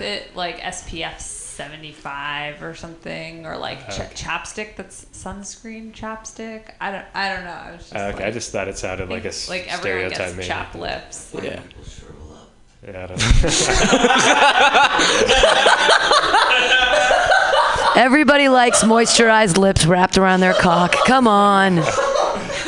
with it like SPF 75 or something, or like ch- chapstick that's sunscreen chapstick. I don't. I don't know. I was just Uh, okay, like, I just thought it sounded like a s- like everyone stereotype. gets maybe. chapped lips. Yeah. Yeah, I don't know. Everybody likes moisturized lips wrapped around their cock. Come on.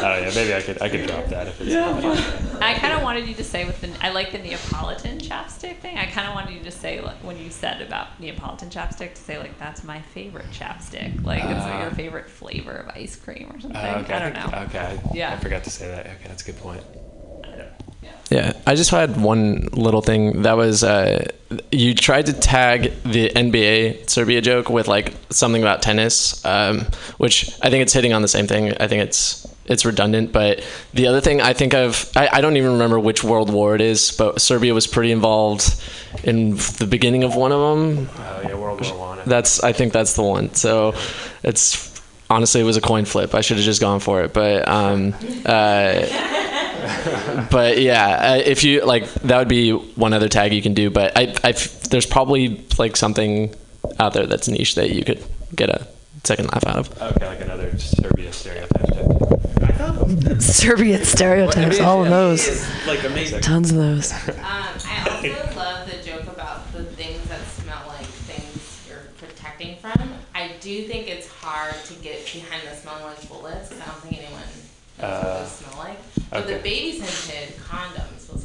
Oh yeah, maybe I could I could drop that if it's Yeah. I kind of wanted you to say with the I like the Neapolitan chapstick thing. I kind of wanted you to say like, when you said about Neapolitan chapstick to say like that's my favorite chapstick. Like it's Ah. your favorite flavor of ice cream or something. Uh, okay, I don't think- know. Okay, Yeah. I forgot to say that. Okay, that's a good point. Yeah, I just had one little thing that was uh, you tried to tag the NBA Serbia joke with like something about tennis, um, which I think it's hitting on the same thing. I think it's it's redundant, but the other thing I think of I, I don't even remember which World War it is, but Serbia was pretty involved in the beginning of one of them. Oh yeah, World War One. That's I think that's the one. So it's honestly it was a coin flip. I should have just gone for it, but um, uh, but yeah, uh, if you like, that would be one other tag you can do. But I, I there's probably like something out there that's niche that you could get a second laugh out of. Okay, like another Serbia stereotype. type. Serbian stereotypes, all of those. Like amazing. Tons of those. Um, I also love the joke about the things that smell like things you're protecting from. I do think it's hard to get behind the smelling like bullets because I don't think anyone knows what Uh, those smell like. But okay. the baby scented condoms was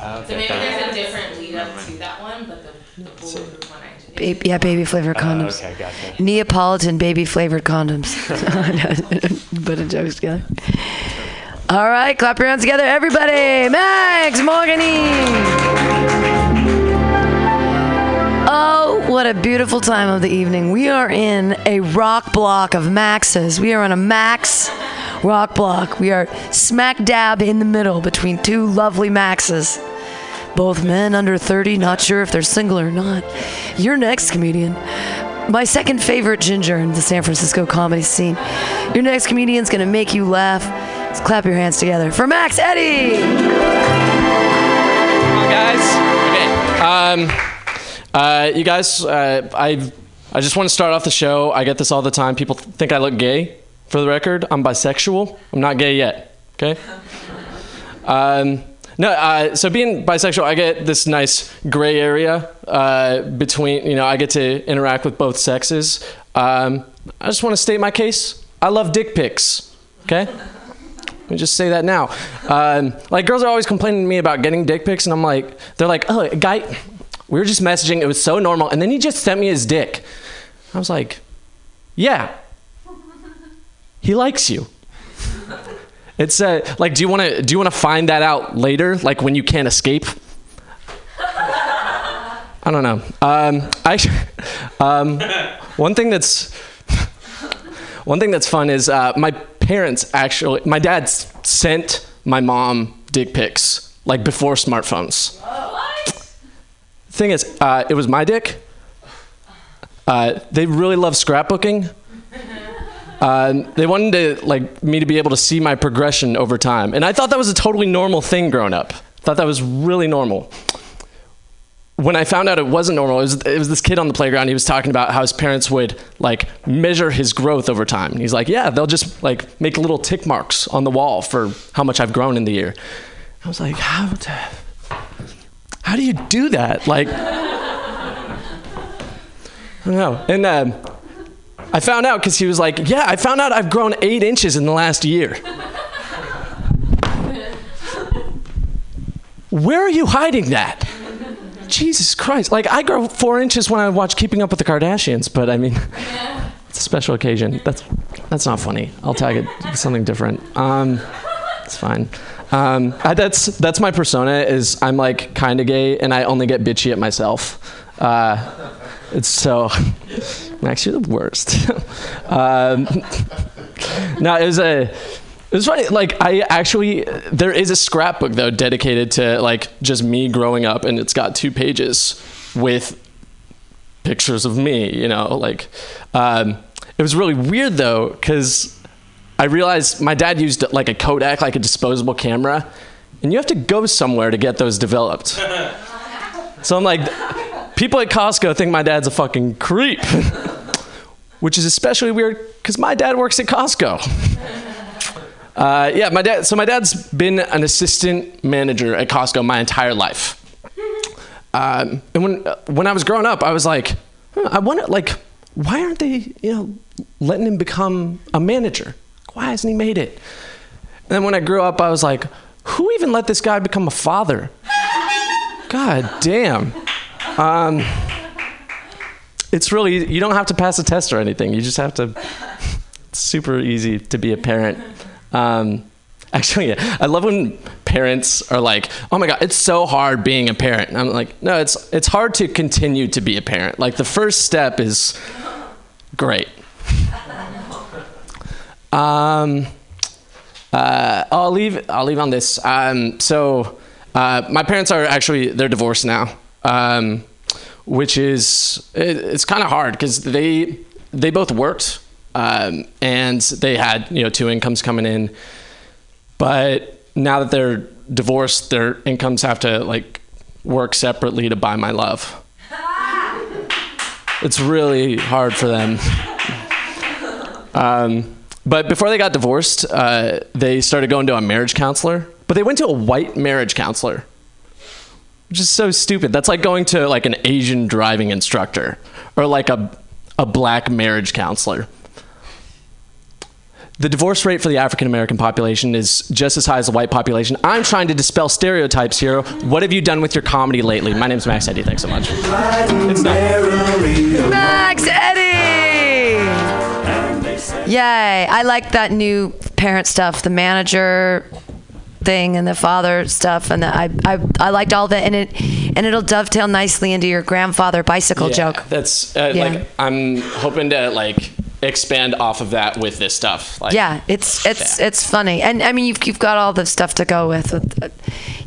hilarious. So okay, maybe there's a different lead up to that one, but the, the bulletproof one I Baby, yeah, baby flavored Uh, condoms. okay, gotcha. Neapolitan baby flavored condoms. Put a jokes together. All right, clap your hands together, everybody. Max Morgany. Oh, what a beautiful time of the evening. We are in a rock block of Maxes. We are on a Max rock block. We are smack dab in the middle between two lovely Maxes. Both men under 30, not sure if they're single or not. Your next comedian, my second favorite ginger in the San Francisco comedy scene. Your next comedian's gonna make you laugh. Let's clap your hands together for Max Eddie. guys. Okay. Um, uh, you guys, uh, I, I just want to start off the show. I get this all the time. People th- think I look gay. For the record, I'm bisexual. I'm not gay yet. Okay. Um, no, uh, so being bisexual, I get this nice gray area uh, between. You know, I get to interact with both sexes. Um, I just want to state my case. I love dick pics. Okay. Let me just say that now. Um, like girls are always complaining to me about getting dick pics, and I'm like, they're like, oh, guy, we were just messaging. It was so normal, and then he just sent me his dick. I was like, yeah, he likes you. It's uh, like, do you want to do you want to find that out later, like when you can't escape? I don't know. Um, I, um, one thing that's one thing that's fun is uh, my parents actually, my dad sent my mom dick pics like before smartphones. Thing is, uh, it was my dick. Uh, they really love scrapbooking. Uh, they wanted to like me to be able to see my progression over time, and I thought that was a totally normal thing growing up. Thought that was really normal when I found out it wasn't normal, it was, it was this kid on the playground. He was talking about how his parents would like measure his growth over time. He's like, yeah, they'll just like make little tick marks on the wall for how much I've grown in the year. I was like, how, the, how do you do that? Like, I don't know. And um, I found out because he was like, yeah, I found out I've grown eight inches in the last year. Where are you hiding that? Jesus Christ. Like, I grow four inches when I watch Keeping Up with the Kardashians, but I mean, it's a special occasion. That's, that's not funny. I'll tag it something different. Um, it's fine. Um, I, that's, that's my persona is I'm like kind of gay and I only get bitchy at myself. Uh, so, Max, you're the worst. um, no, it was a, it was funny. Like I actually, there is a scrapbook though dedicated to like just me growing up, and it's got two pages with pictures of me. You know, like um, it was really weird though because I realized my dad used like a Kodak, like a disposable camera, and you have to go somewhere to get those developed. So I'm like, people at Costco think my dad's a fucking creep, which is especially weird because my dad works at Costco. Uh, yeah, my dad. So my dad's been an assistant manager at Costco my entire life. Um, and when uh, when I was growing up, I was like, I wonder, like, why aren't they, you know, letting him become a manager? Why hasn't he made it? And then when I grew up, I was like, who even let this guy become a father? God damn. Um, it's really you don't have to pass a test or anything. You just have to. It's super easy to be a parent. Um, actually, yeah, I love when parents are like, "Oh my god, it's so hard being a parent." And I'm like, "No, it's it's hard to continue to be a parent. Like the first step is great." Um, uh, I'll leave. I'll leave on this. Um, so, uh, my parents are actually they're divorced now, um, which is it, it's kind of hard because they they both worked um, and they had you know two incomes coming in, but now that they're divorced, their incomes have to like work separately to buy my love. It's really hard for them. Um, but before they got divorced, uh, they started going to a marriage counselor. But they went to a white marriage counselor, which is so stupid. That's like going to like an Asian driving instructor or like a a black marriage counselor. The divorce rate for the African American population is just as high as the white population. I'm trying to dispel stereotypes here. What have you done with your comedy lately? My name's Max Eddie. Thanks so much. It's not. Max Eddie! Yay. I like that new parent stuff, the manager thing and the father stuff and the, I, I I liked all that and it and it'll dovetail nicely into your grandfather bicycle Yeah, joke. That's uh, Yeah. like I'm hoping to like expand off of that with this stuff. Like, Yeah, it's it's Yeah. it's funny. And I mean you've you've got all the stuff to go with, with uh,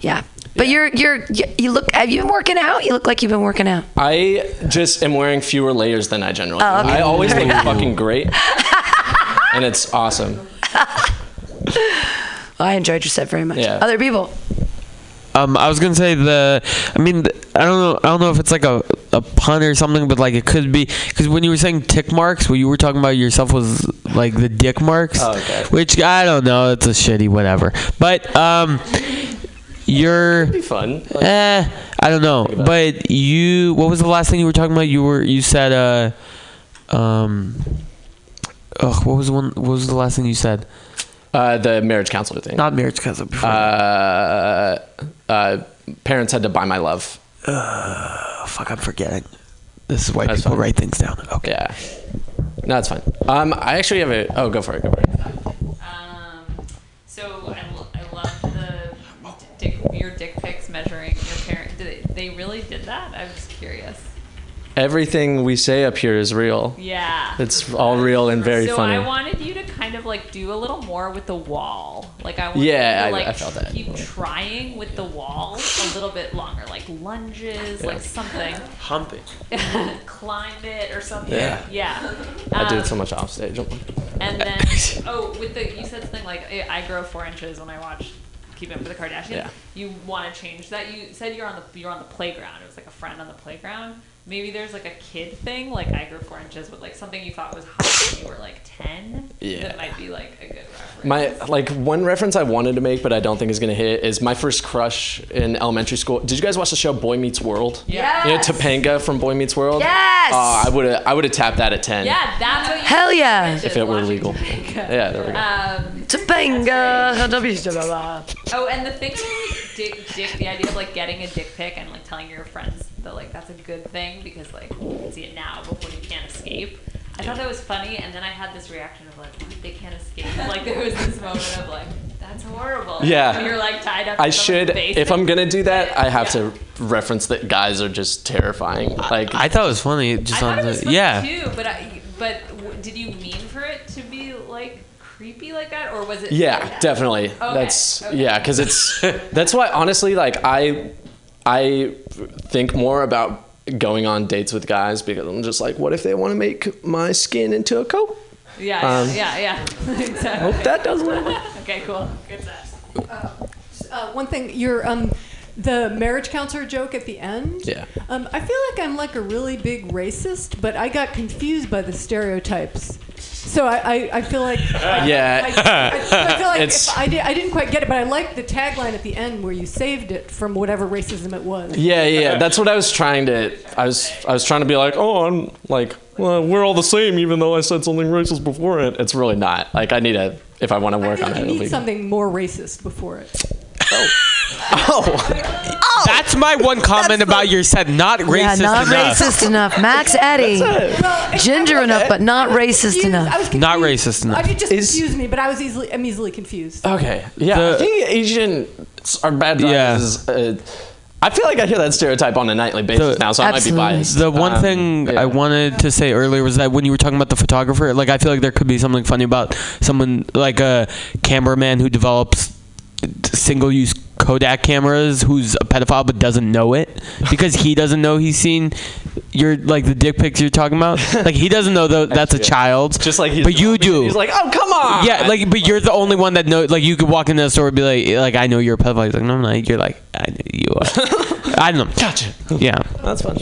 yeah. But you're you're you, you look have you been working out? You look like you've been working out. I just am wearing fewer layers than I generally do. Oh, okay. I always look fucking great, and it's awesome. I enjoyed your set very much. Yeah. Other people. Um, I was gonna say the. I mean, I don't know. I don't know if it's like a, a pun or something, but like it could be because when you were saying tick marks, what you were talking about yourself was like the dick marks. Oh, okay. Which I don't know. It's a shitty whatever. But um, you're. Be fun. Like, Eh, I don't know. about But you, what was the last thing you were talking about? You were you said uh, um, ugh, what was the one? What was the last thing you said? Uh, the marriage counselor thing. Not marriage counselor. Before. Uh, uh, parents had to buy my love. oh, fuck, I'm forgetting. This is why That's people fine. write things down. Okay. Yeah. No, it's fine. Um, I actually have a. Oh, go for it. Go for it. Um, so I, lo- I love the dick, your dick pics measuring your parent. Did they, they really did that? I was curious. Everything we say up here is real. Yeah. It's all real and very so funny. I wanted you to kind of like do a little more with the wall. Like I wanted Yeah, you I- to like I felt that. keep trying with the wall a little bit longer, like lunges, like something. Humping. Climb it or something. Yeah. Yeah. I do Um, so much off stage. And then, oh, with the you said something like I I grow four inches when I watch Keeping Up with the Kardashians. Yeah. You want to change that? You said you're on the you're on the playground. It was like a friend on the playground. Maybe there's like a kid thing, like I grew four inches, with like something you thought was hot when you were like ten. Yeah. That might be like a good reference. My like one reference I wanted to make, but I don't think is gonna hit is my first crush in elementary school. Did you guys watch the show Boy Meets World? Yeah. You know Topanga from Boy Meets World. Yes! Oh, I would have I would have tapped that at ten. Yeah, that's what you Hell yeah. If it were legal. Yeah, there we go. Um, Topanga. oh, and the thing with dick, dick, the idea of like getting a dick pic and like telling your friends that like that's a good thing because like you can see it now before you can't escape. I thought that was funny, and then I had this reaction of like, they can't escape. Like there was this moment of like, that's horrible. Yeah. And you're like tied up. I to should face. if I'm gonna do that, I have Yeah. to reference that guys are just terrifying. Like I thought it was funny. I Just thought on it the funny yeah. too, but I, but w- did you mean for it to be like creepy like that, or was it? Yeah, definitely. That's okay. yeah, because it's that's why honestly, like I I think more about going on dates with guys because I'm just like, what if they want to make my skin into a coat? Yeah, Um, yeah, yeah, yeah. exactly. Hope that doesn't work. Okay, cool. Good set. Uh, one thing, your um, the marriage counselor joke at the end. Yeah. Um, I feel like I'm like a really big racist, but I got confused by the stereotypes. So I, I, I feel like I, Yeah. I, I, I feel like It's- if I, did, I didn't quite get it, but I liked the tagline at the end where you saved it from whatever racism it was. Yeah, yeah, that's what I was trying to. I was, I was trying to be like, oh, I'm like, well, we're all the same, even though I said something racist before it. It's really not. Like, I need to, if I want to I work on like it. you it'll need be- something more racist before it. Oh, That's my one comment about your set. Not racist yeah, not enough. racist enough. Max Eddie, ginger enough, but not racist Confused. Enough. was. Not racist enough. I it just Is- confused me, but I was easily, I'm easily confused. okay. Yeah, The- I think Asians are bad Yeah. Uh, I feel like I hear that stereotype on a nightly basis The- now, so Absolutely. I might be biased. The one Um, thing yeah. I wanted to say earlier was that when you were talking about the photographer, like I feel like there could be something funny about someone like a cameraman who develops single-use Kodak cameras who's a pedophile but doesn't know it because he doesn't know he's seen your like the dick pics you're talking about. Like he doesn't know that that's a child. Just like he's but you do. He's like, oh, come on. yeah, like, but you're the only one that knows. Like, you could walk into the store and be like, like, I know you're a pedophile. He's like, no, I'm not. You're like, I know you are. I don't know. Gotcha. Yeah. That's fun.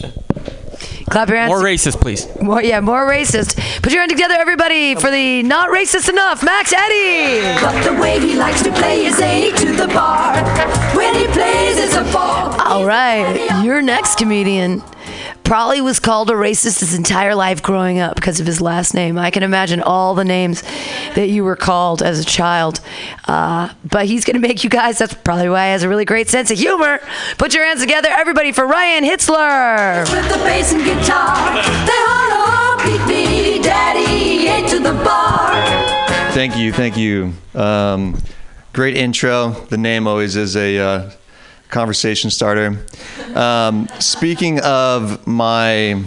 Clap your hands. More racist, please. More, yeah, more racist. Put your hand together, everybody, for the not racist enough, Max Eddie. But the way he likes to play is A to the bar. When he plays, it's a ball. All right, your next comedian probably was called a racist his entire life growing up because of his last name. I can imagine all the names that you were called as a child. Uh, but he's going to make you guys, that's probably why he has a really great sense of humor. Put your hands together, everybody, for Ryan Hitzler. With the bass and guitar, they holler, beat me, daddy, A to the bar. Thank you, thank you. Um, great intro. The name always is a uh, conversation starter. Um, speaking of my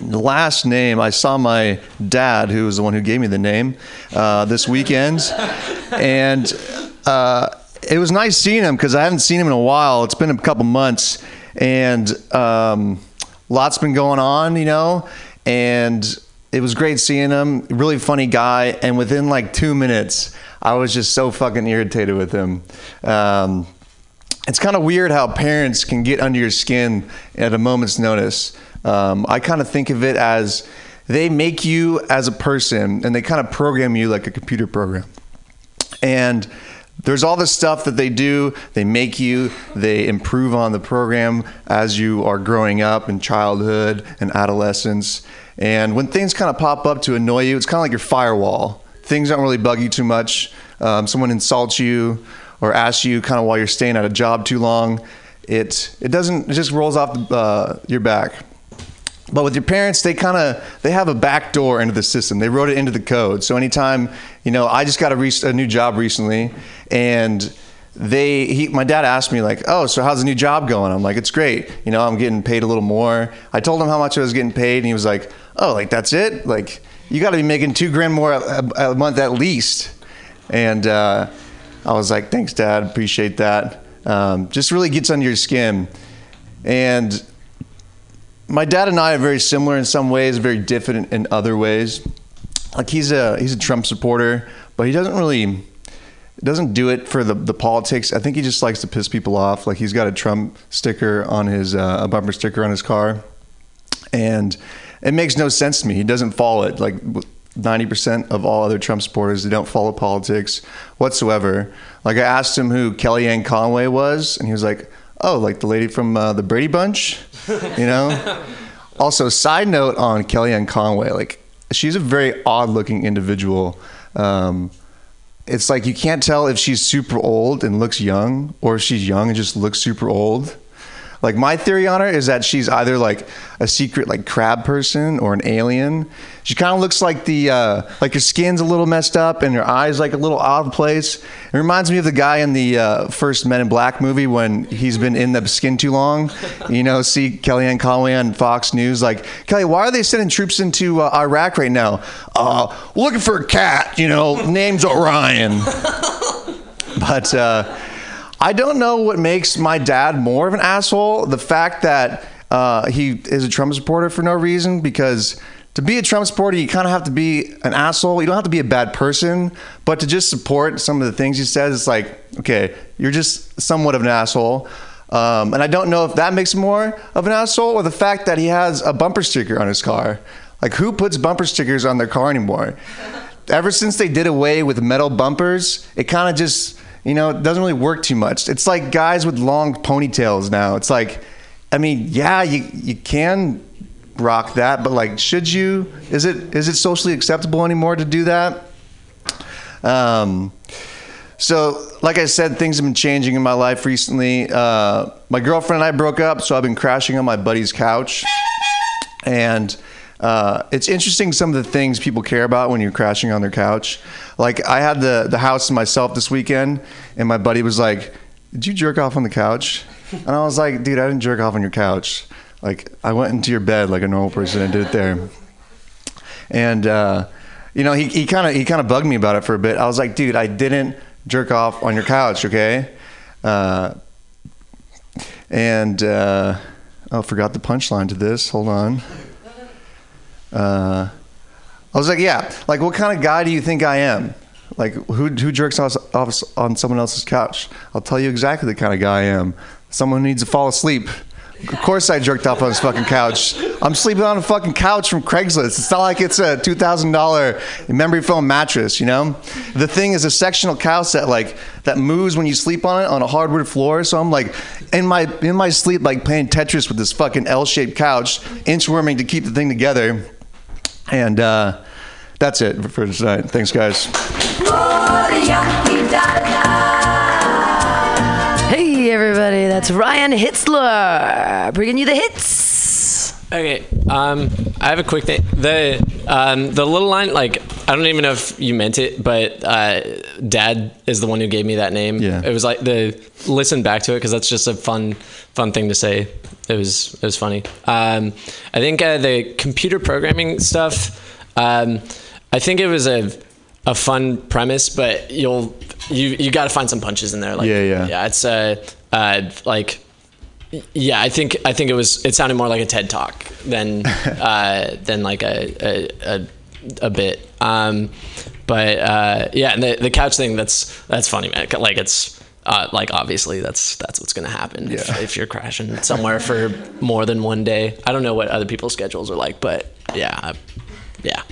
last name, I saw my dad, who was the one who gave me the name, uh, this weekend, and uh, it was nice seeing him because I haven't seen him in a while. It's been a couple months, and um, lots been going on, you know, and it was great seeing him. Really funny guy, and within like two minutes, I was just so fucking irritated with him. Um, it's kind of weird how parents can get under your skin at a moment's notice. Um, I kind of think of it as they make you as a person and they kind of program you like a computer program. And there's all this stuff that they do. They make you, they improve on the program as you are growing up in childhood and adolescence. And when things kind of pop up to annoy you, it's kind of like your firewall. Things don't really bug you too much. Um, someone insults you or asks you kind of while you're staying at a job too long. It it doesn't. It just rolls off the, uh, your back. But with your parents, they kind of they have a back door into the system. They wrote it into the code. So anytime, you know, I just got a, re- a new job recently, and they he my dad asked me like, "Oh, so how's the new job going?" I'm like, "It's great. You know, I'm getting paid a little more." I told him how much I was getting paid, and he was like, "Oh, like that's it? Like you got to be making two grand more a, a, a month at least." And uh, I was like, "Thanks, Dad. Appreciate that." Um, just really gets under your skin, and my dad and I are very similar in some ways, very different in other ways. Like he's a he's a Trump supporter, but he doesn't really doesn't do it for the, the politics. I think he just likes to piss people off. Like he's got a Trump sticker on his uh, a bumper sticker on his car, and it makes no sense to me. He doesn't follow it. Like ninety percent of all other Trump supporters, they don't follow politics whatsoever. Like I asked him who Kellyanne Conway was, and he was like, "Oh, like the lady from uh, the Brady Bunch," you know. also, side note on Kellyanne Conway, like she's a very odd-looking individual. Um, it's like you can't tell if she's super old and looks young or if she's young and just looks super old. Like my theory on her is that she's either like a secret like crab person or an alien. She kind of looks like the uh, like her skin's a little messed up and her eyes like a little out of place. It reminds me of the guy in the uh, first Men in Black movie when he's been in the skin too long. You know, see Kellyanne Conway on Fox News like Kelly, why are they sending troops into uh, Iraq right now? Uh, looking for a cat. You know, name's Orion. But uh, I don't know what makes my dad more of an asshole. The fact that uh, he is a Trump supporter for no reason, because to be a Trump supporter, you kind of have to be an asshole. You don't have to be a bad person, but to just support some of the things he says, it's like, okay, you're just somewhat of an asshole. Um, and I don't know if that makes more of an asshole or the fact that he has a bumper sticker on his car. Like, who puts bumper stickers on their car anymore? Ever since they did away with metal bumpers, it kind of just, you know, doesn't really work too much. It's like guys with long ponytails now. It's like, I mean, yeah, you, you can rock that, but like, should you? Is it is it socially acceptable anymore to do that? Um, so, like I said, things have been changing in my life recently. Uh, my girlfriend and I broke up, so I've been crashing on my buddy's couch. And uh, it's interesting some of the things people care about when you're crashing on their couch. Like, I had the, the house to myself this weekend, and my buddy was like, Did you jerk off on the couch? And I was like, Dude, I didn't jerk off on your couch. Like, I went into your bed like a normal person and did it there. And, uh, you know, he, he kind of he kind of bugged me about it for a bit. I was like, dude, I didn't jerk off on your couch, okay? Uh, and uh, oh, forgot the punchline to this. Hold on. Uh, I was like, yeah, like what kind of guy do you think I am? Like who who jerks off, off on someone else's couch? I'll tell you exactly the kind of guy I am. Someone who needs to fall asleep. Of course, I jerked off on his fucking couch. I'm sleeping on a fucking couch from Craigslist. It's not like it's a two thousand dollar memory foam mattress. You know, the thing is a sectional couch that like that moves when you sleep on it on a hardwood floor. So I'm like in my in my sleep like playing Tetris with this fucking L-shaped couch, inchworming to keep the thing together. And uh, that's it for tonight. Thanks, guys. That's Ryan Hitzler bringing you the hits. Okay, um, I have a quick thing. The um, the little line, like, I don't even know if you meant it, but uh, Dad is the one who gave me that name. Yeah. It was like the listen back to it because that's just a fun fun thing to say. It was it was funny. Um, I think uh, the computer programming stuff. Um, I think it was a a fun premise, but you'll you you got to find some punches in there. Like, Yeah, yeah. yeah. It's uh, uh like yeah, I think I think it was it sounded more like a TED talk than uh, than like a a, a, a bit. Um, but uh, yeah, and the the couch thing that's that's funny, man. Like it's. Uh, like obviously that's that's what's gonna happen if, Yeah. if you're crashing somewhere for more than one day. I don't know what other people's schedules are like, but yeah, I- yeah.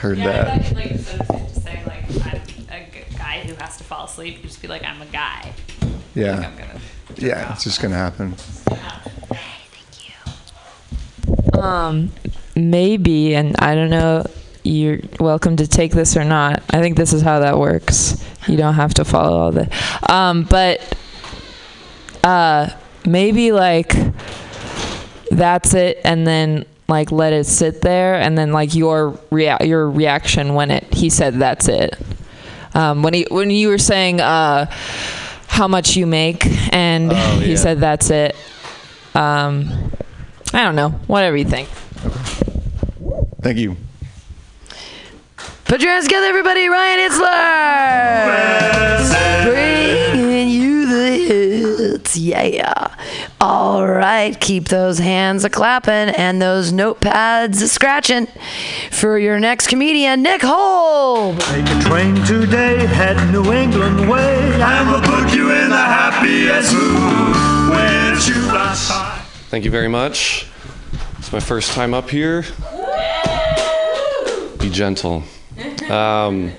Heard Yeah, that. thought, like, instead of just saying, like, I'm a g- guy who has to fall asleep, you just be like, I'm a guy. Like, Yeah, I'm gonna. Yeah, it's just gonna happen. Um, maybe, and I don't know. You're welcome to take this or not. I think this is how that works. You don't have to follow all the. Um, but uh, maybe like that's it, and then like let it sit there, and then like your rea- your reaction when it he said that's it. Um, when he when you were saying uh, how much you make, and Oh, he yeah. said that's it. Um, I don't know. Whatever you think. Thank you. Put your hands together, everybody. Ryan Hitzler. Bringing you the hits. Yeah. All right. Keep those hands a clapping and those notepads a scratching for your next comedian, Nick Holb. Take a train today, head New England way, and we'll put you in the happiest mood. With you last time. Thank you very much. It's my first time up here. Be gentle. Um,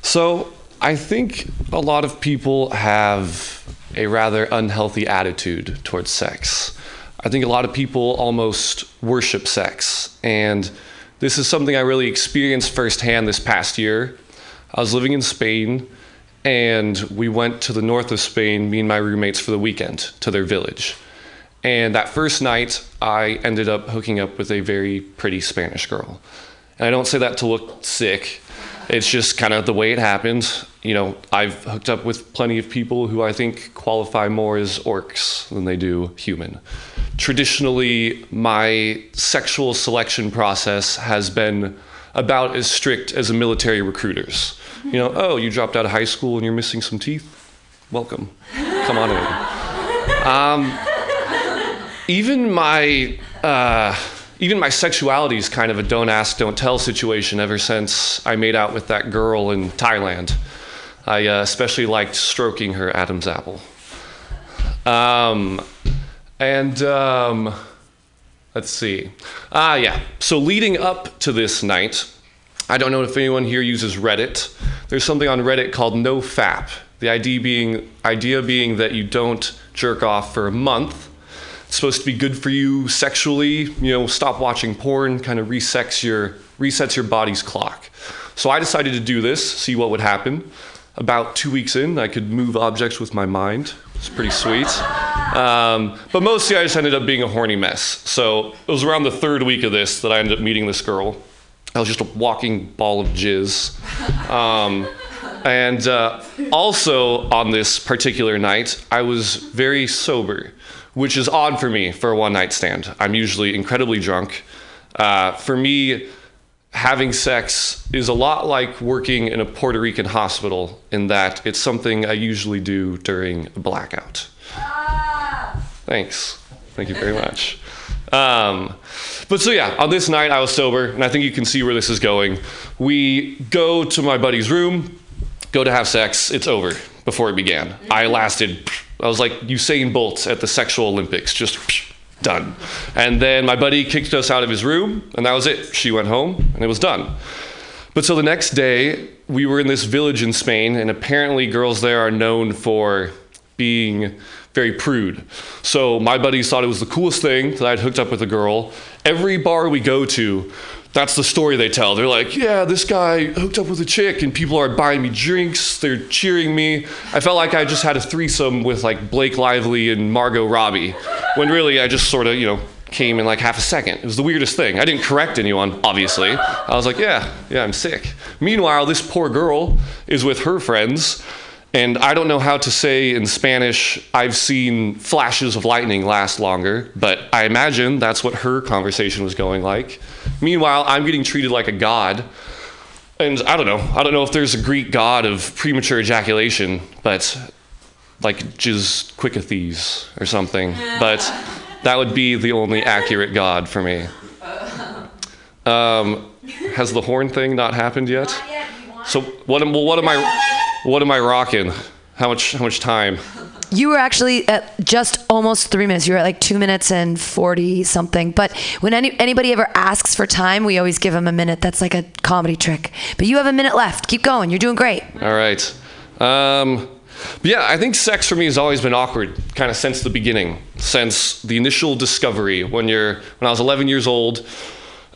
so, I think a lot of people have a rather unhealthy attitude towards sex. I think a lot of people almost worship sex. And this is something I really experienced firsthand this past year. I was living in Spain and we went to the north of Spain, me and my roommates, for the weekend to their village. And that first night, I ended up hooking up with a very pretty Spanish girl. And I don't say that to look sick. It's just kind of the way it happened. You know, I've hooked up with plenty of people who I think qualify more as orcs than they do human. Traditionally, my sexual selection process has been about as strict as a military recruiter's. You know, oh, you dropped out of high school and you're missing some teeth? Welcome. Come on in. Um, even my uh, even my sexuality is kind of a don't ask, don't tell situation ever since I made out with that girl in Thailand. I uh, especially liked stroking her Adam's apple. Um, and um, let's see. Ah, yeah. So leading up to this night, I don't know if anyone here uses Reddit. There's something on Reddit called NoFap. The idea being idea being that you don't jerk off for a month. It's supposed to be good for you sexually. You know, stop watching porn. Kind of resets your resets your body's clock. So I decided to do this, see what would happen. About two weeks in, I could move objects with my mind. It's pretty sweet. Um, but mostly, I just ended up being a horny mess. So it was around the third week of this that I ended up meeting this girl. I was just a walking ball of jizz. Um, and uh, also on this particular night, I was very sober, which is odd for me for a one night stand. I'm usually incredibly drunk. Uh, for me, having sex is a lot like working in a Puerto Rican hospital in that it's something I usually do during a blackout. Thanks. Thank you very much. Um, but so yeah, on this night I was sober, and I think you can see where this is going. We go to my buddy's room, go to have sex. It's over before it began. I lasted. I was like Usain Bolt at the sexual Olympics, just done. And then my buddy kicked us out of his room, and that was it. She went home, and it was done. But so the next day, we were in this village in Spain, and apparently girls there are known for being very prude. So my buddies thought it was the coolest thing that I'd hooked up with a girl. Every bar we go to, that's the story they tell. They're like, yeah, this guy hooked up with a chick, and people are buying me drinks. They're cheering me. I felt like I just had a threesome with like Blake Lively and Margot Robbie, when really I just sort of, you know, came in like half a second. It was the weirdest thing. I didn't correct anyone, obviously. I was like, yeah, yeah, I'm sick. Meanwhile, this poor girl is with her friends, and I don't know how to say in Spanish, I've seen flashes of lightning last longer, but I imagine that's what her conversation was going like. Meanwhile, I'm getting treated like a god. And I don't know. I don't know if there's a Greek god of premature ejaculation, but like Jizz Quickathes or something. But that would be the only accurate god for me. Um, has the horn thing not happened yet? So what am well, what am I what am I rocking? How much how much time? You were actually at just almost three minutes. You were at like two minutes and 40 something. But when any, anybody ever asks for time, we always give them a minute. That's like a comedy trick. But you have a minute left. Keep going. You're doing great. All right. Um, but yeah, I think sex for me has always been awkward, kind of since the beginning, since the initial discovery. When you're when I was 11 years old,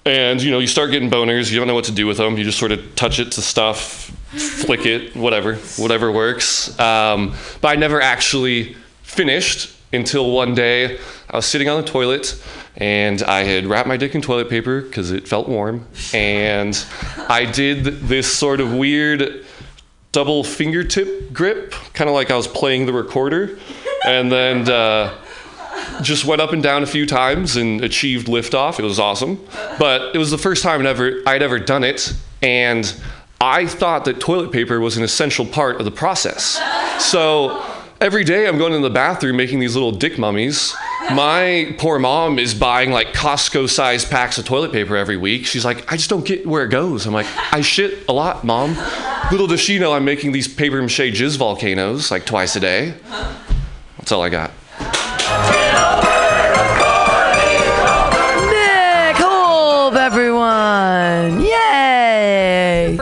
and you know you start getting boners, you don't know what to do with them. You just sort of touch it to stuff, flick it, whatever, whatever works. Um, but I never actually finished until one day I was sitting on the toilet and I had wrapped my dick in toilet paper because it felt warm, and I did this sort of weird double fingertip grip, kind of like I was playing the recorder, and then uh, just went up and down a few times and achieved liftoff. It was awesome, but it was the first time I'd ever I'd ever done it, and I thought that toilet paper was an essential part of the process. So every day I'm going in the bathroom making these little dick mummies. My poor mom is buying like Costco sized packs of toilet paper every week. She's like, I just don't get where it goes. I'm like, I shit a lot, mom. Little does she know I'm making these paper mache jizz volcanoes like twice a day. That's all I got.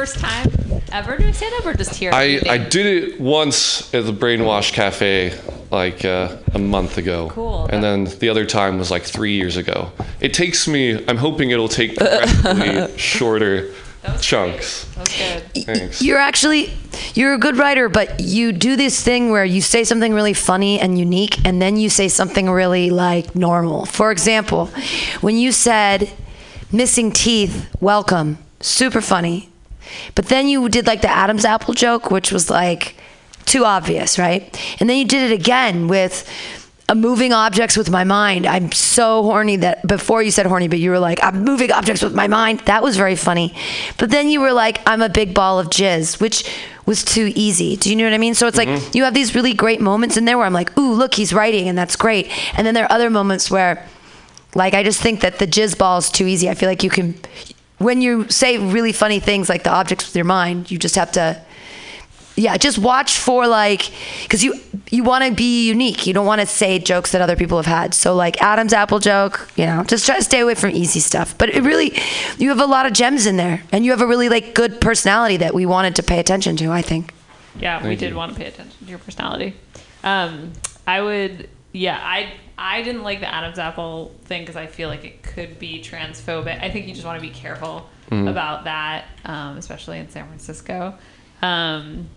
First time ever doing stand up or just here? I, I did it once at the Brainwash Cafe like uh, a month ago. Cool. And then the other time was like three years ago. It takes me, I'm hoping it'll take progressively shorter chunks. Thanks. You're actually you're a good writer, but you do this thing where you say something really funny and unique, and then you say something really like normal. For example, when you said "missing teeth," welcome, super funny, but then you did like the Adam's apple joke, which was like too obvious, right? And then you did it again with uh, moving objects with my mind. I'm so horny that before you said horny, but you were like, I'm moving objects with my mind. That was very funny. But then you were like, I'm a big ball of jizz, which was too easy. Do you know what I mean? So it's like you have these really great moments in there where I'm like, ooh, look, he's writing, and that's great. And then there are other moments where, like, I just think that the jizz ball is too easy. I feel like you can, when you say really funny things like the objects with your mind, you just have to yeah, just watch for like, because you you want to be unique. You don't want to say jokes that other people have had. So like Adam's apple joke, you know, just try to stay away from easy stuff. But it really, you have a lot of gems in there, and you have a really like good personality that we wanted to pay attention to. I think. Yeah, we Thank did want to pay attention to your personality. Um, I would, yeah, I I didn't like the Adam's apple thing because I feel like it could be transphobic. I think you just want to be careful Mhm. about that, um, especially in San Francisco. Um,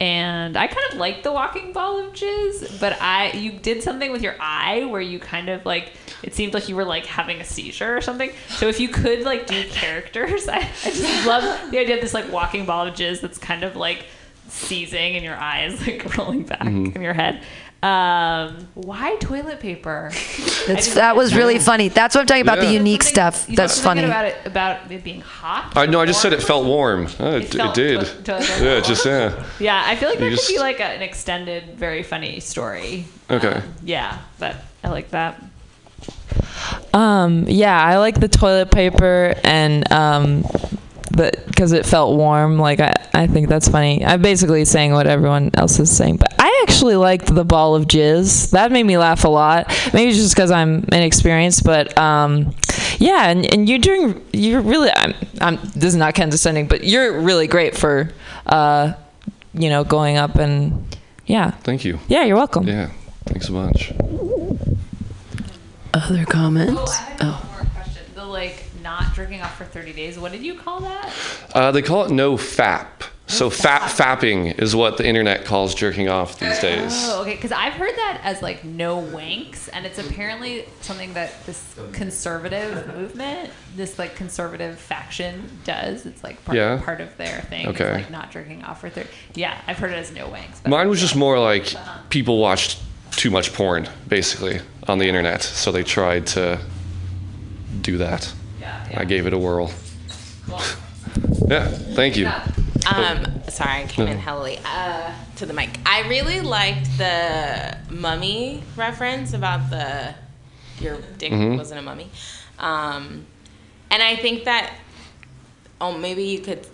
and I kind of like the walking ball of jizz, but I you did something with your eye where you kind of like it seemed like you were like having a seizure or something. So if you could like do characters, I, I just love the idea of this like walking ball of jizz that's kind of like seizing and your eyes like rolling back Mhm. in your head. Um, why toilet paper? That's, that was really funny. That's what I'm talking about. The unique stuff. You That's funny. about it about it being hot. I know. I just said it felt warm. It, it, felt did. to- to- yeah, just yeah. Yeah, I feel like You that just- could be like a, an extended, very funny story. Okay. Yeah, but I like that. Um, yeah, I like the toilet paper and um, because it felt warm. Like I, I think that's funny. I'm basically saying what everyone else is saying, but I actually liked the ball of jizz. That made me laugh a lot. Maybe just because I'm inexperienced, but um, yeah. And, and you're doing. You're really. I'm. I'm. This is not condescending, but you're really great for, uh, you know, going up and yeah. Thank you. Yeah, you're welcome. Yeah. Thanks so much. Other comments? Oh. More question. The like not drinking off for 30 days. What did you call that? Uh, they call it no fap. So fap fapping is what the internet calls jerking off these days. Oh, okay. Because I've heard that as like no wanks, and it's apparently something that this conservative movement, this like conservative faction does. It's like part, Yeah. part of their thing. Okay. It's like not jerking off for 30. Yeah, I've heard it as no wanks. Mine was just more like people watched too much porn, basically, on the internet. So they tried to do that. I gave it a whirl. yeah, thank you. Um, sorry, I came in late. Uh, to the mic. I really liked the mummy reference about the your dick Mhm. wasn't a mummy, um, and I think that oh maybe you could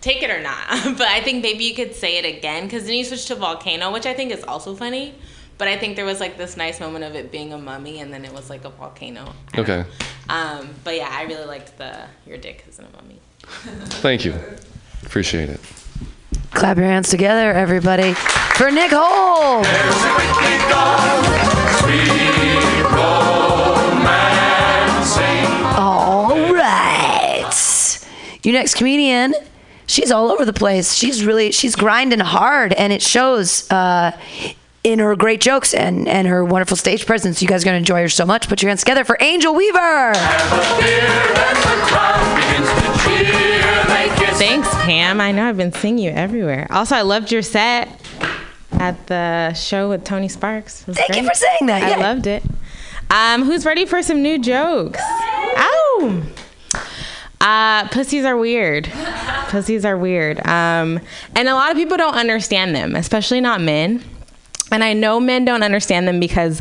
take it or not, but I think maybe you could say it again because then you switched to volcano, which I think is also funny. But I think there was like this nice moment of it being a mummy, and then it was like a volcano. Okay. Um, but yeah, I really liked the your dick isn't a mummy. Thank you. Appreciate it. Clap your hands together, everybody, for Nick Holmes. All right. Your next comedian, she's all over the place. She's really she's grinding hard, and it shows uh, in her great jokes and and her wonderful stage presence. You guys are gonna enjoy her so much. Put your hands together for Angel Weaver. Thanks, Pam. I know I've been seeing you everywhere. Also, I loved your set at the show with Tony Sparks. Thank you for saying that. I Yeah. loved it. Um, who's ready for some new jokes? Ow! Uh, pussies are weird. pussies are weird. Um, and a lot of people don't understand them, especially not men. And I know men don't understand them because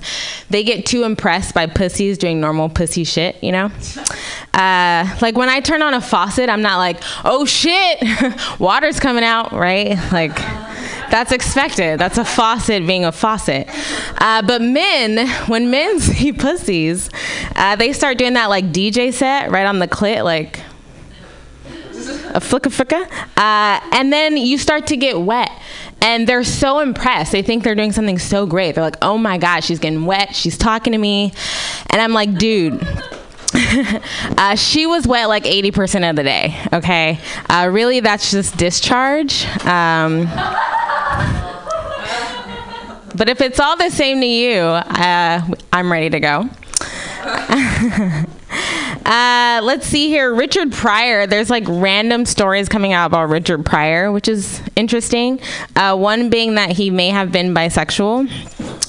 they get too impressed by pussies doing normal pussy shit, you know? Uh, like when I turn on a faucet, I'm not like, oh shit, water's coming out, right? Like, that's expected. That's a faucet being a faucet. Uh, but men, when men see pussies, uh, they start doing that like DJ set right on the clit, like a flicka flicka. Uh, and then you start to get wet. And they're so impressed. They think they're doing something so great. They're like, oh my God, she's getting wet. She's talking to me. And I'm like, dude. uh, she was wet like 80% of the day, okay? Uh, really, that's just discharge. Um, but if it's all the same to you, uh, I'm ready to go. Uh, let's see here. Richard Pryor. There's like random stories coming out about Richard Pryor, which is interesting. Uh, one being that he may have been bisexual.